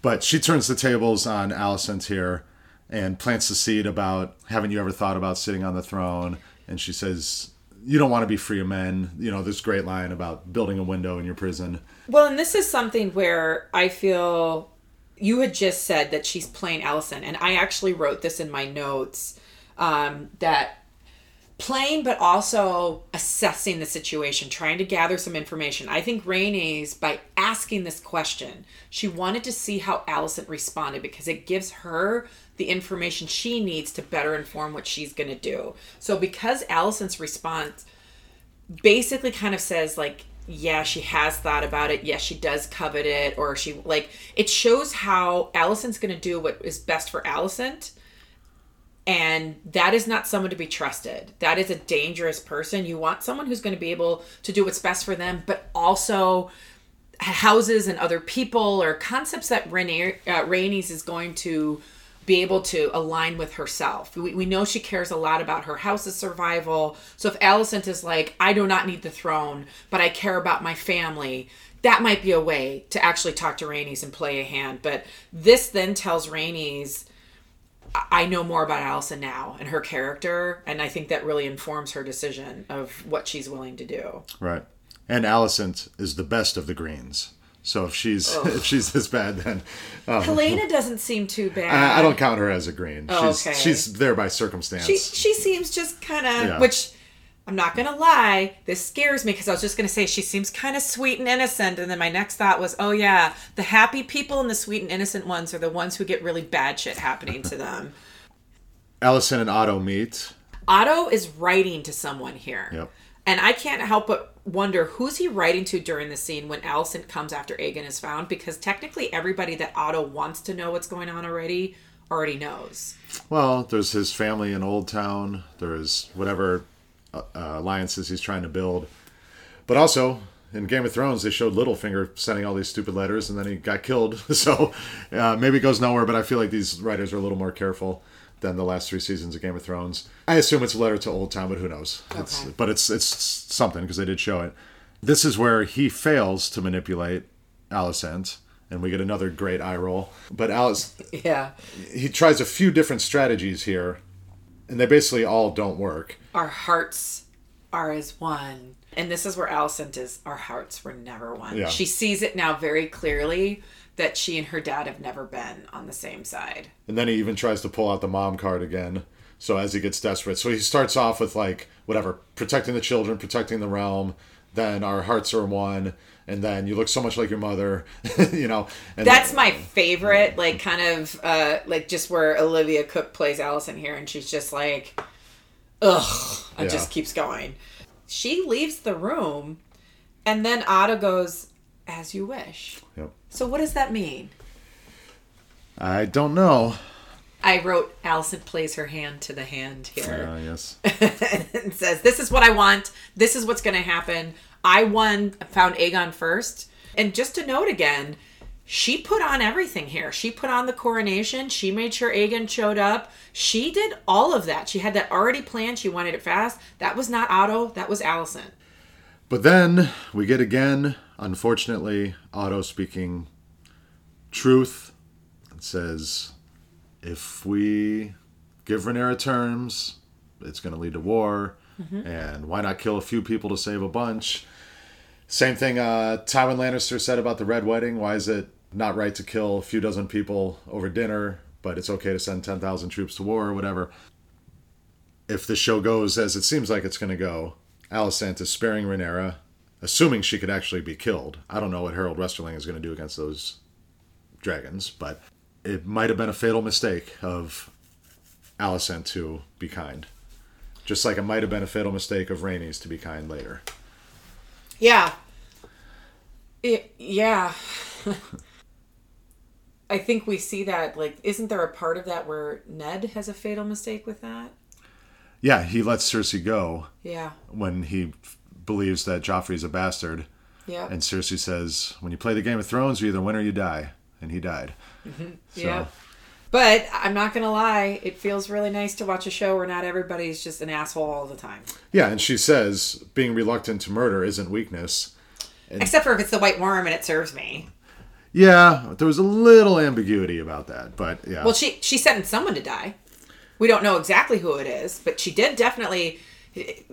But she turns the tables on Alicent here and plants the seed about haven't you ever thought about sitting on the throne? And she says, You don't want to be free of men. You know, this great line about building a window in your prison. Well, and this is something where I feel you had just said that she's playing Alicent, and I actually wrote this in my notes um, that playing but also assessing the situation, trying to gather some information. I think Rhaenys by asking this question, she wanted to see how Alicent responded because it gives her the information she needs to better inform what she's going to do. So because Alicent's response basically kind of says like yeah she has thought about it yes she does covet it or she like it shows how alicent's going to do what is best for alicent and that is not someone to be trusted that is a dangerous person you want someone who's going to be able to do what's best for them but also houses and other people or concepts that Rhaenyra, uh, is going to be able to align with herself. We, we know she cares a lot about her house's survival. So if Alicent is like, I do not need the throne, but I care about my family, that might be a way to actually talk to Rhaenys and play a hand. But this then tells Rhaenys, I- know more about Alicent now and her character, and I think that really informs her decision of what she's willing to do. Right. And Alicent is the best of the greens. So if she's if she's this bad, then um, Helaena doesn't seem too bad. I, I don't count her as a green. Oh, she's okay. she's there by circumstance. she she seems just kind of Yeah. which I'm not gonna lie, this scares me because I was just gonna say she seems kind of sweet and innocent, and then my next thought was, oh yeah, the happy people and the sweet and innocent ones are the ones who get really bad shit happening to them. Alicent and Otto meet. Otto is writing to someone here, Yep. and I can't help but wonder who's he writing to during the scene when Alicent comes after Aegon is found, because technically everybody that Otto wants to know what's going on already already knows. Well, there's his family in Old Town. There's whatever uh, alliances he's trying to build. But also, in Game of Thrones, they showed Littlefinger sending all these stupid letters, and then he got killed. So uh, maybe it goes nowhere. But I feel like these writers are a little more careful than the last three seasons of Game of Thrones. I assume it's a letter to Old Town, but who knows? It's, but it's it's something because they did show it. This is where he fails to manipulate Alicent, and we get another great eye roll. But Alice, Yeah. he tries a few different strategies here, and they basically all don't work. our hearts are as one. And this is where Alicent is. Our hearts were never one. Yeah. She sees it now very clearly that she and her dad have never been on the same side. And then he even tries to pull out the mom card again. So as he gets desperate, so he starts off with like whatever, protecting the children, protecting the realm. Then our hearts are one, and then you look so much like your mother, you know. And That's my favorite, like kind of uh like just where Olivia Cooke plays Alicent here and she's just like ugh and Yeah. just keeps going. She leaves the room and then Otto goes, as you wish. Yep. So what does that mean? I don't know. I wrote Alicent plays her hand to the hand here. Uh, yes. and says, "This is what I want. This is what's going to happen. I won, found Aegon first. And just to note again, she put on everything here. She put on the coronation. She made sure Aegon showed up. She did all of that. She had that already planned. She wanted it fast. That was not Otto. That was Alicent. But then we get again, unfortunately, Otto speaking truth. It says if we give Rhaenyra terms, it's going to lead to war. And why not kill a few people to save a bunch? Same thing uh, Tywin Lannister said about the Red Wedding. Why is it not right to kill a few dozen people over dinner, but it's okay to send 10,000 troops to war or whatever? If the show goes as it seems like it's going to go, Alicent is sparing Rhaenyra, assuming she could actually be killed. I don't know what Harrold Westerling is going to do against those dragons, but it might have been a fatal mistake of Alicent to be kind. Just like it might have been a fatal mistake of Rhaenys to be kind later. Yeah. It, yeah. I think we see that. Like, isn't there a part of that where Ned has a fatal mistake with that? Yeah, he lets Cersei go Yeah. when he f- believes that Joffrey's a bastard. Yeah. And Cersei says, when you play the Game of Thrones, you either win or you die. And he died. Mm-hmm. So, Yeah. But I'm not going to lie, it feels really nice to watch a show where not everybody's just an asshole all the time. yeah, and she says being reluctant to murder isn't weakness. Except for if it's the white worm and it serves me. Yeah, there was a little ambiguity about that, but yeah. Well, she she sentenced someone to die. We don't know exactly who it is, but she did definitely.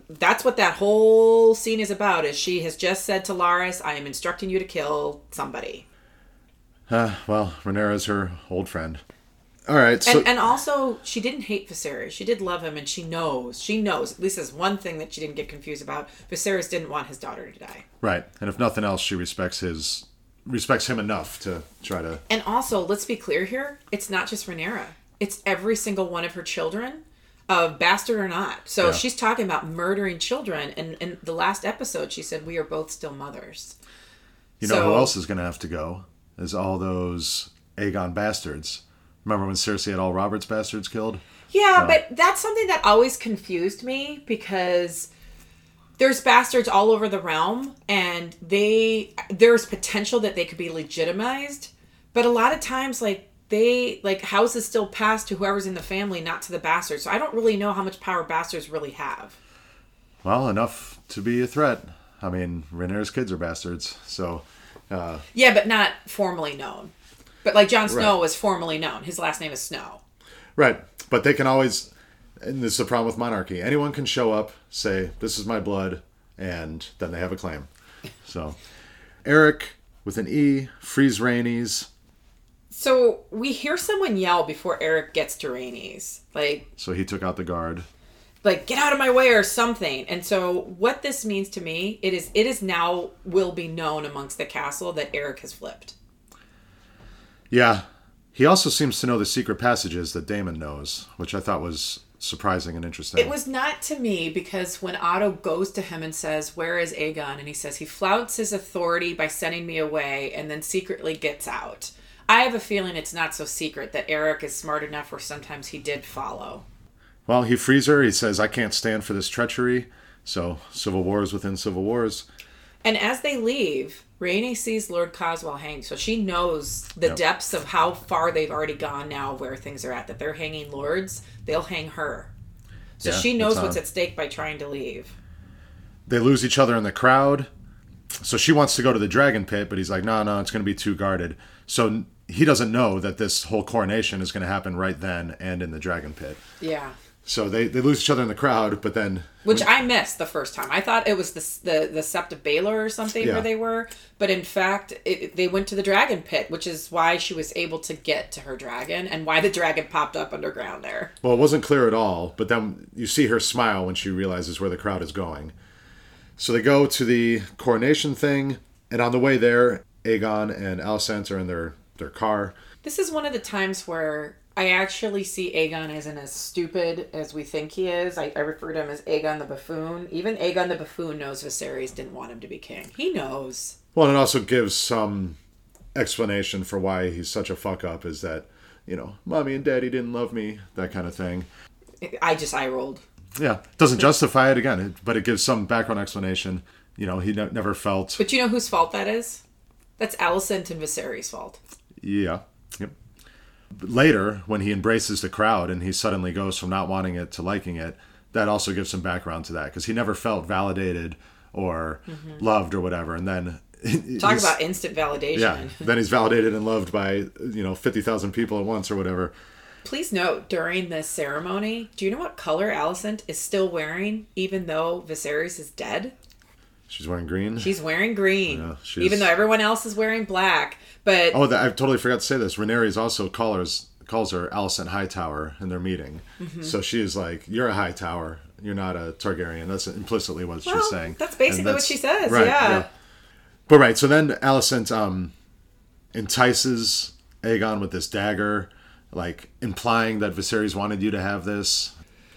That's what that whole scene is about. Is she has just said to Larys, "I am instructing you to kill somebody." Uh, well, Rhaenyra's her old friend. All right, so And, and also, she didn't hate Viserys. She did love him, and she knows. She knows. At least there's one thing that she didn't get confused about. Viserys didn't want his daughter to die. right, and if nothing else, she respects his respects him enough to try to. And also, let's be clear here: it's not just Rhaenyra; it's every single one of her children, uh, bastard or not. So Yeah. she's talking about murdering children. And in the last episode, she said, "We are both still mothers." You know So- who else is going to have to go? Is all those Aegon bastards. Remember when Cersei had all Robert's bastards killed? Yeah, So- but that's something that always confused me because there's bastards all over the realm and they there's potential that they could be legitimized, but a lot of times like they like houses still pass to whoever's in the family, not to the bastards. So I don't really know how much power bastards really have. Well, enough to be a threat. I mean, Rhaenyra's kids are bastards, so uh, Yeah, but not formally known. But like Jon Snow Right. was formally known. His last name is Snow. right. But they can always, and this is the problem with monarchy. Anyone can show up, say, "This is my blood," and then they have a claim. So, Erryk with an E, freeze Rhaenys. So we hear someone yell before Erryk gets to Rhaenys. Like So he took out the guard. Like get out of my way or something. And so what this means to me it is it is now will be known amongst the castle that erryk has flipped. Yeah. He also seems to know the secret passages that Daemon knows, which I thought was surprising and interesting. it was not to me because when otto goes to him and says where is aegon? and he says he flouts his authority by sending me away and then secretly gets out. I have a feeling it's not so secret that erryk is smart enough where sometimes he did follow Well, he frees her. He says, I can't stand for this treachery. So, civil wars within civil wars. And as they leave, Rhaenys sees Lord Caswell hang, so she knows the Yep. depths of how far they've already gone now, where things are at. That they're hanging lords, they'll hang her. So Yeah, she knows what's uh, at stake by trying to leave. They lose each other in the crowd. So she wants to go to the dragon pit, but he's like, no, no, it's going to be too guarded. So he doesn't know that this whole coronation is going to happen right then and in the dragon pit. Yeah. So they, they lose each other in the crowd, but then Which I missed the first time. I thought it was the the, the Sept of Baelor or something Yeah. where they were, but in fact, it, they went to the dragon pit, which is why she was able to get to her dragon and why the dragon popped up underground there. Well, it wasn't clear at all, but then you see her smile when she realizes where the crowd is going. So they go to the coronation thing, and on the way there, Aegon and Alicent are in their, their car. This is one of the times where I actually see Aegon isn't as stupid as we think he is. I, I refer to him as Aegon the buffoon. Even Aegon the buffoon knows Viserys didn't want him to be king. He knows. Well, and it also gives some explanation for why he's such a fuck up is that, you know, mommy and daddy didn't love me, that kind of thing. I just eye rolled. Yeah, doesn't justify it again, but it gives some background explanation. You know, he ne- never felt. But you know whose fault that is? That's Alicent and Viserys' fault. Yeah. Yep. Later, when he embraces the crowd and he suddenly goes from not wanting it to liking it, that also gives some background to that because he never felt validated or mm-hmm. loved or whatever. And then Talk about instant validation. yeah. Then he's validated and loved by you know fifty thousand people at once or whatever. Please note during this ceremony, do you know what color Alicent is still wearing, even though Viserys is dead? She's wearing green. She's wearing green, Yeah, she's- even though everyone else is wearing black. But Oh, I totally forgot to say this. Rhaenyra's also calls calls her Alicent Hightower in their meeting. Mm-hmm. So she is like, "You're a Hightower. You're not a Targaryen." That's implicitly what well, she's saying. that's basically what she says. yeah. But right, so then Alicent um, entices Aegon with this dagger, like implying that Viserys wanted you to have this.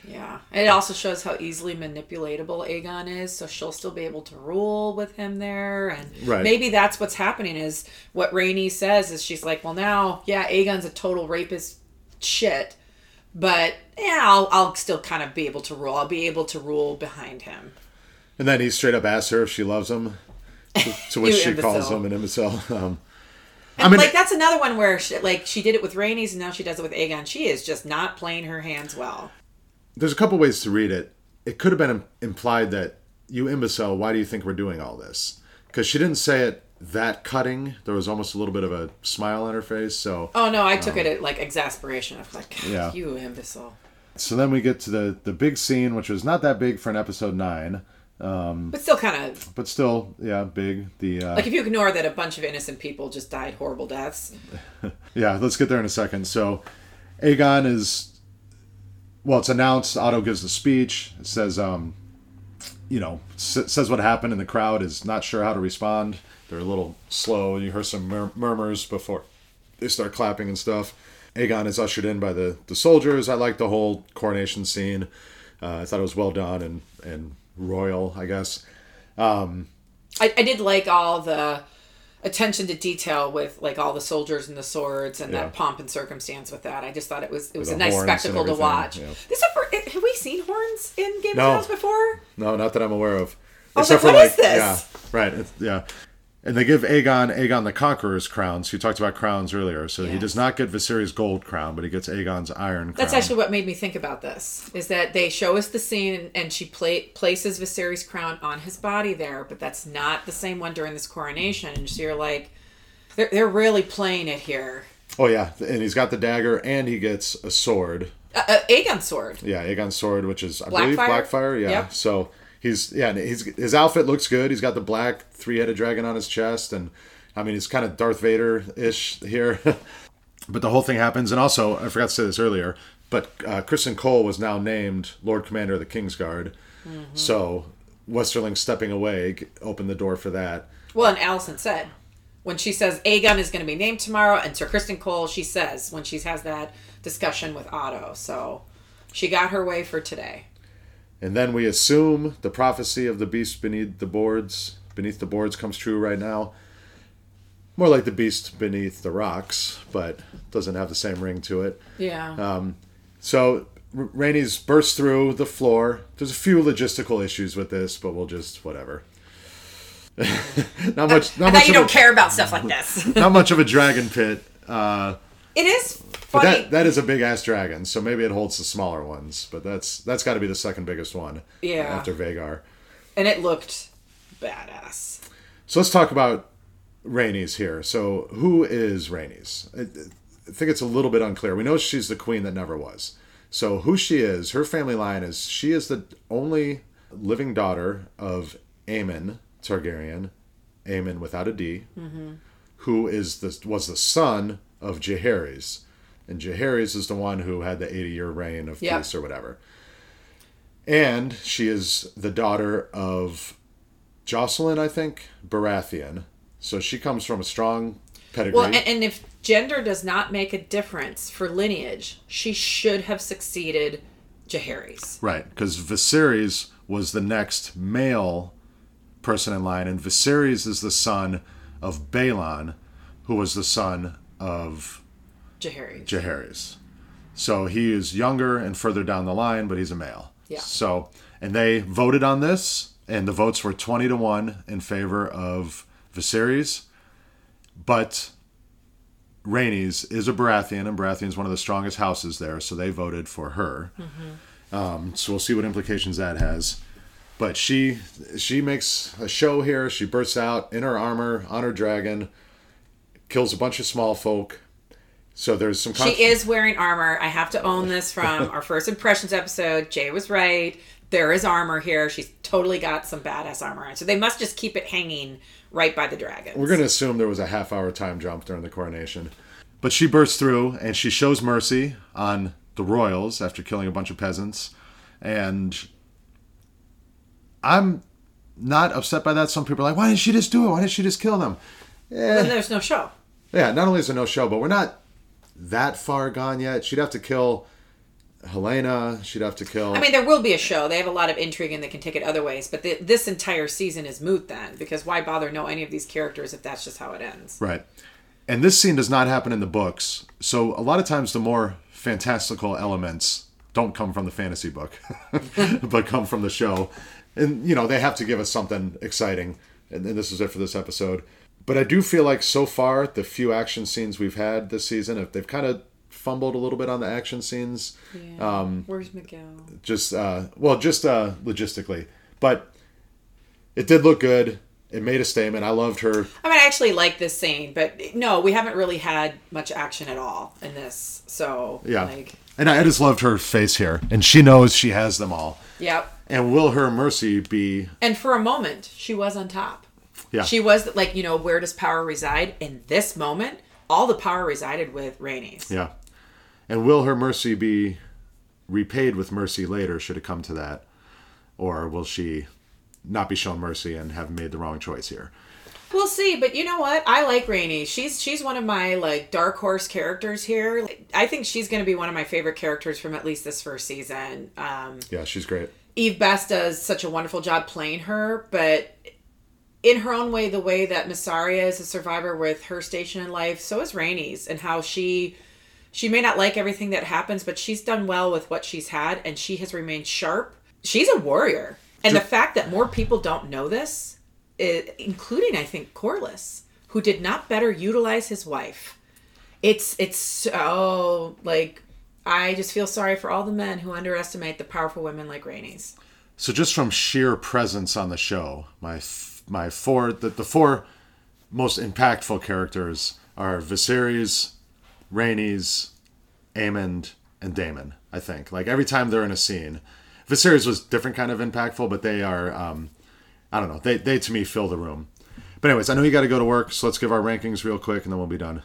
Yeah. It also shows how easily manipulatable Aegon is, so she'll still be able to rule with him there. And Right. maybe that's what's happening is what Rhaenys says is she's like, well, now, yeah, Aegon's a total rapist shit, but yeah, I'll, I'll still kind of be able to rule. I'll be able to rule behind him. And then he straight up asks her if she loves him, to, to which she calls him an imbecile. Um, And mean- like that's another one where she, like she did it with Rhaenys and now she does it with Aegon. She is just not playing her hands well. There's a couple ways to read it. It could have been implied that you imbecile, why do you think we're doing all this? Because she didn't say it that cutting. There was almost a little bit of a smile on her face. So, Oh no, I took it at like exasperation. I was like, Yeah. you imbecile. so then we get to the the big scene, which was not that big for an episode nine, Um, But still kind of but still, yeah, big. The uh, like if you ignore that a bunch of innocent people just died horrible deaths. Yeah, let's get there in a second. So, Aegon is, well, it's announced. Otto gives the speech. It says, um, you know, s- says what happened, and the crowd is not sure how to respond. They're a little slow. You hear some mur- murmurs before they start clapping and stuff. Aegon is ushered in by the, the soldiers. I like the whole coronation scene. Uh, I thought it was well done and, and royal, I guess. I, I did like all the attention to detail with like all the soldiers and the swords and Yeah. that pomp and circumstance with that. I just thought it was it was a nice spectacle to watch. yeah. Except for eh, have we seen horns in Game No. of Thrones before? No, not that I'm aware of. I was like, "What is this?" Yeah, right. It's, yeah. And they give Aegon Aegon the Conqueror's crown. So you talked about crowns earlier. So he does not get Viserys' gold crown, but he gets Aegon's iron crown. That's actually what made me think about this. Is that they show us the scene and she pla- places Viserys' crown on his body there, but that's not the same one during this coronation. And so you're like, they're, they're really playing it here. Oh yeah, and he's got the dagger, and he gets a sword. Uh, uh, Aegon's sword. Yeah, Aegon's sword, which is I Blackfyre? believe Blackfyre. Yeah. Yep. So he's yeah, he's his outfit looks good. He's got the black three-headed dragon on his chest, and I mean he's kind of Darth Vader ish here. but the whole thing happens, and also I forgot to say this earlier, but uh, Criston Cole was now named Lord Commander of the Kingsguard. So Westerling stepping away opened the door for that. Well, and Alicent said when she says Aegon is going to be named tomorrow, and Sir Criston Cole, she says when she has that discussion with Otto. So she got her way for today. And then we assume the prophecy of the beast beneath the boards, beneath the boards comes true right now. More like the beast beneath the rocks, but doesn't have the same ring to it. Yeah. So Rhaenys burst through the floor. There's a few logistical issues with this, but we'll just whatever. not much. Not I much you don't a, care about stuff like this. Not much of a dragon pit. Uh, it is funny. but that that is a big ass dragon, so maybe it holds the smaller ones. But that's that's got to be the second biggest one. Uh, yeah. After Vhagar. and it looked badass. So let's talk about Rhaenys here. So who is Rhaenys? I, I think it's a little bit unclear. We know she's the queen that never was. So who she is, her family line is she is the only living daughter of Aemon Targaryen, Aemon without a D, mm-hmm. who is the was the son of Jaehaerys. And Jaehaerys is the one who had the 80 year reign of Yep. peace or whatever. And she is the daughter of Jocelyn, I think, Baratheon. So she comes from a strong pedigree. Well, and, and if gender does not make a difference for lineage, she should have succeeded Jaehaerys. right, because Viserys was the next male person in line, and Viserys is the son of Baelon, who was the son of Jaehaerys. Jaehaerys. So he is younger and further down the line, but he's a male. Yeah. So, and they voted on this, and the votes were 20 to 1 in favor of Viserys. But Rhaenys is a Baratheon, and Baratheon is one of the strongest houses there, so they voted for her. Um, so we'll see what implications that has. But she she makes a show here. She bursts out in her armor on her dragon, kills a bunch of small folk. So there's some. She is wearing armor. I have to own this from our first impressions episode. Jay was right. There is armor here. She's totally got some badass armor on. So they must just keep it hanging right by the dragons. We're gonna assume there was a half hour time jump during the coronation. But she bursts through and she shows mercy on the royals after killing a bunch of peasants. And I'm not upset by that. Some people are like, why didn't she just do it? Why didn't she just kill them? Then eh. there's no show. Yeah, not only is there no show, but we're not that far gone yet. She'd have to kill Helaena. She'd have to kill. I mean, there will be a show. They have a lot of intrigue and they can take it other ways. But the, this entire season is moot then, because why bother know any of these characters if that's just how it ends? Right. And this scene does not happen in the books. So a lot of times the more fantastical elements don't come from the fantasy book, but come from the show. And, you know, they have to give us something exciting. And, and this is it for this episode. But I do feel like so far, the few action scenes we've had this season, if they've kind of fumbled a little bit on the action scenes. Yeah. Um, Where's Miguel? Just, uh, well, just uh, logistically. But it did look good. It made a statement. I loved her. I mean, I actually like this scene, but no, we haven't really had much action at all in this. So, yeah. Like, and I just loved her face here. And she knows she has them all. Yep. And will her mercy be. And for a moment, she was on top. Yeah. She was like, you know, where does power reside? In this moment, all the power resided with Rhaenys. Yeah. And will her mercy be repaid with mercy later, should it come to that? Or will she not be shown mercy and have made the wrong choice here? We'll see, but you know what? I like Rhaenys. She's she's one of my like dark horse characters here. I think she's going to be one of my favorite characters from at least this first season. Um, yeah, she's great. Eve Best does such a wonderful job playing her, but in her own way, the way that Mysaria is a survivor with her station in life, so is Rhaenys, and how she she may not like everything that happens, but she's done well with what she's had, and she has remained sharp. She's a warrior, and the fact that more people don't know this, including I think Corlys, who did not better utilize his wife, it's it's so like I just feel sorry for all the men who underestimate the powerful women like Rhaenys. So just from sheer presence on the show, my my four the, the four most impactful characters are Viserys, Rhaenys, Aemond, and Daemon. I think like every time they're in a scene, Viserys was different kind of impactful, but they are um, I don't know they they to me fill the room. But anyways, I know you got to go to work, so let's give our rankings real quick, and then we'll be done.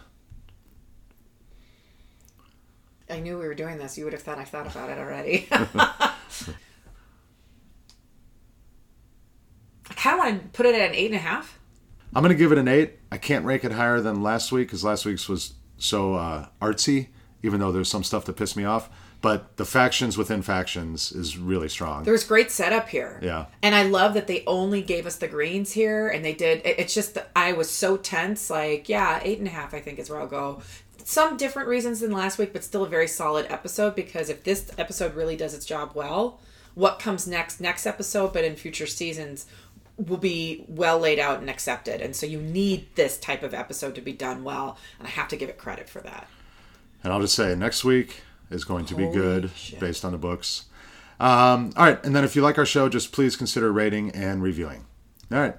I knew we were doing this. You would have thought I thought about it already. kind of want to put it at an eight and a half. I'm going to give it an eight. I can't rank it higher than last week because last week's was so uh, artsy, even though there's some stuff that pissed me off. But the factions within factions is really strong. There was great setup here. Yeah. And I love that they only gave us the greens here and they did. It's just, I was so tense. Like, yeah, eight and a half, I think is where I'll go. Some different reasons than last week, but still a very solid episode because if this episode really does its job well, what comes next, next episode, but in future seasons, will be well laid out and accepted. And so you need this type of episode to be done well. And I have to give it credit for that. And I'll just say next week is going to Holy be good shit. based on the books. Um, all right. And then if you like our show, just please consider rating and reviewing. All right.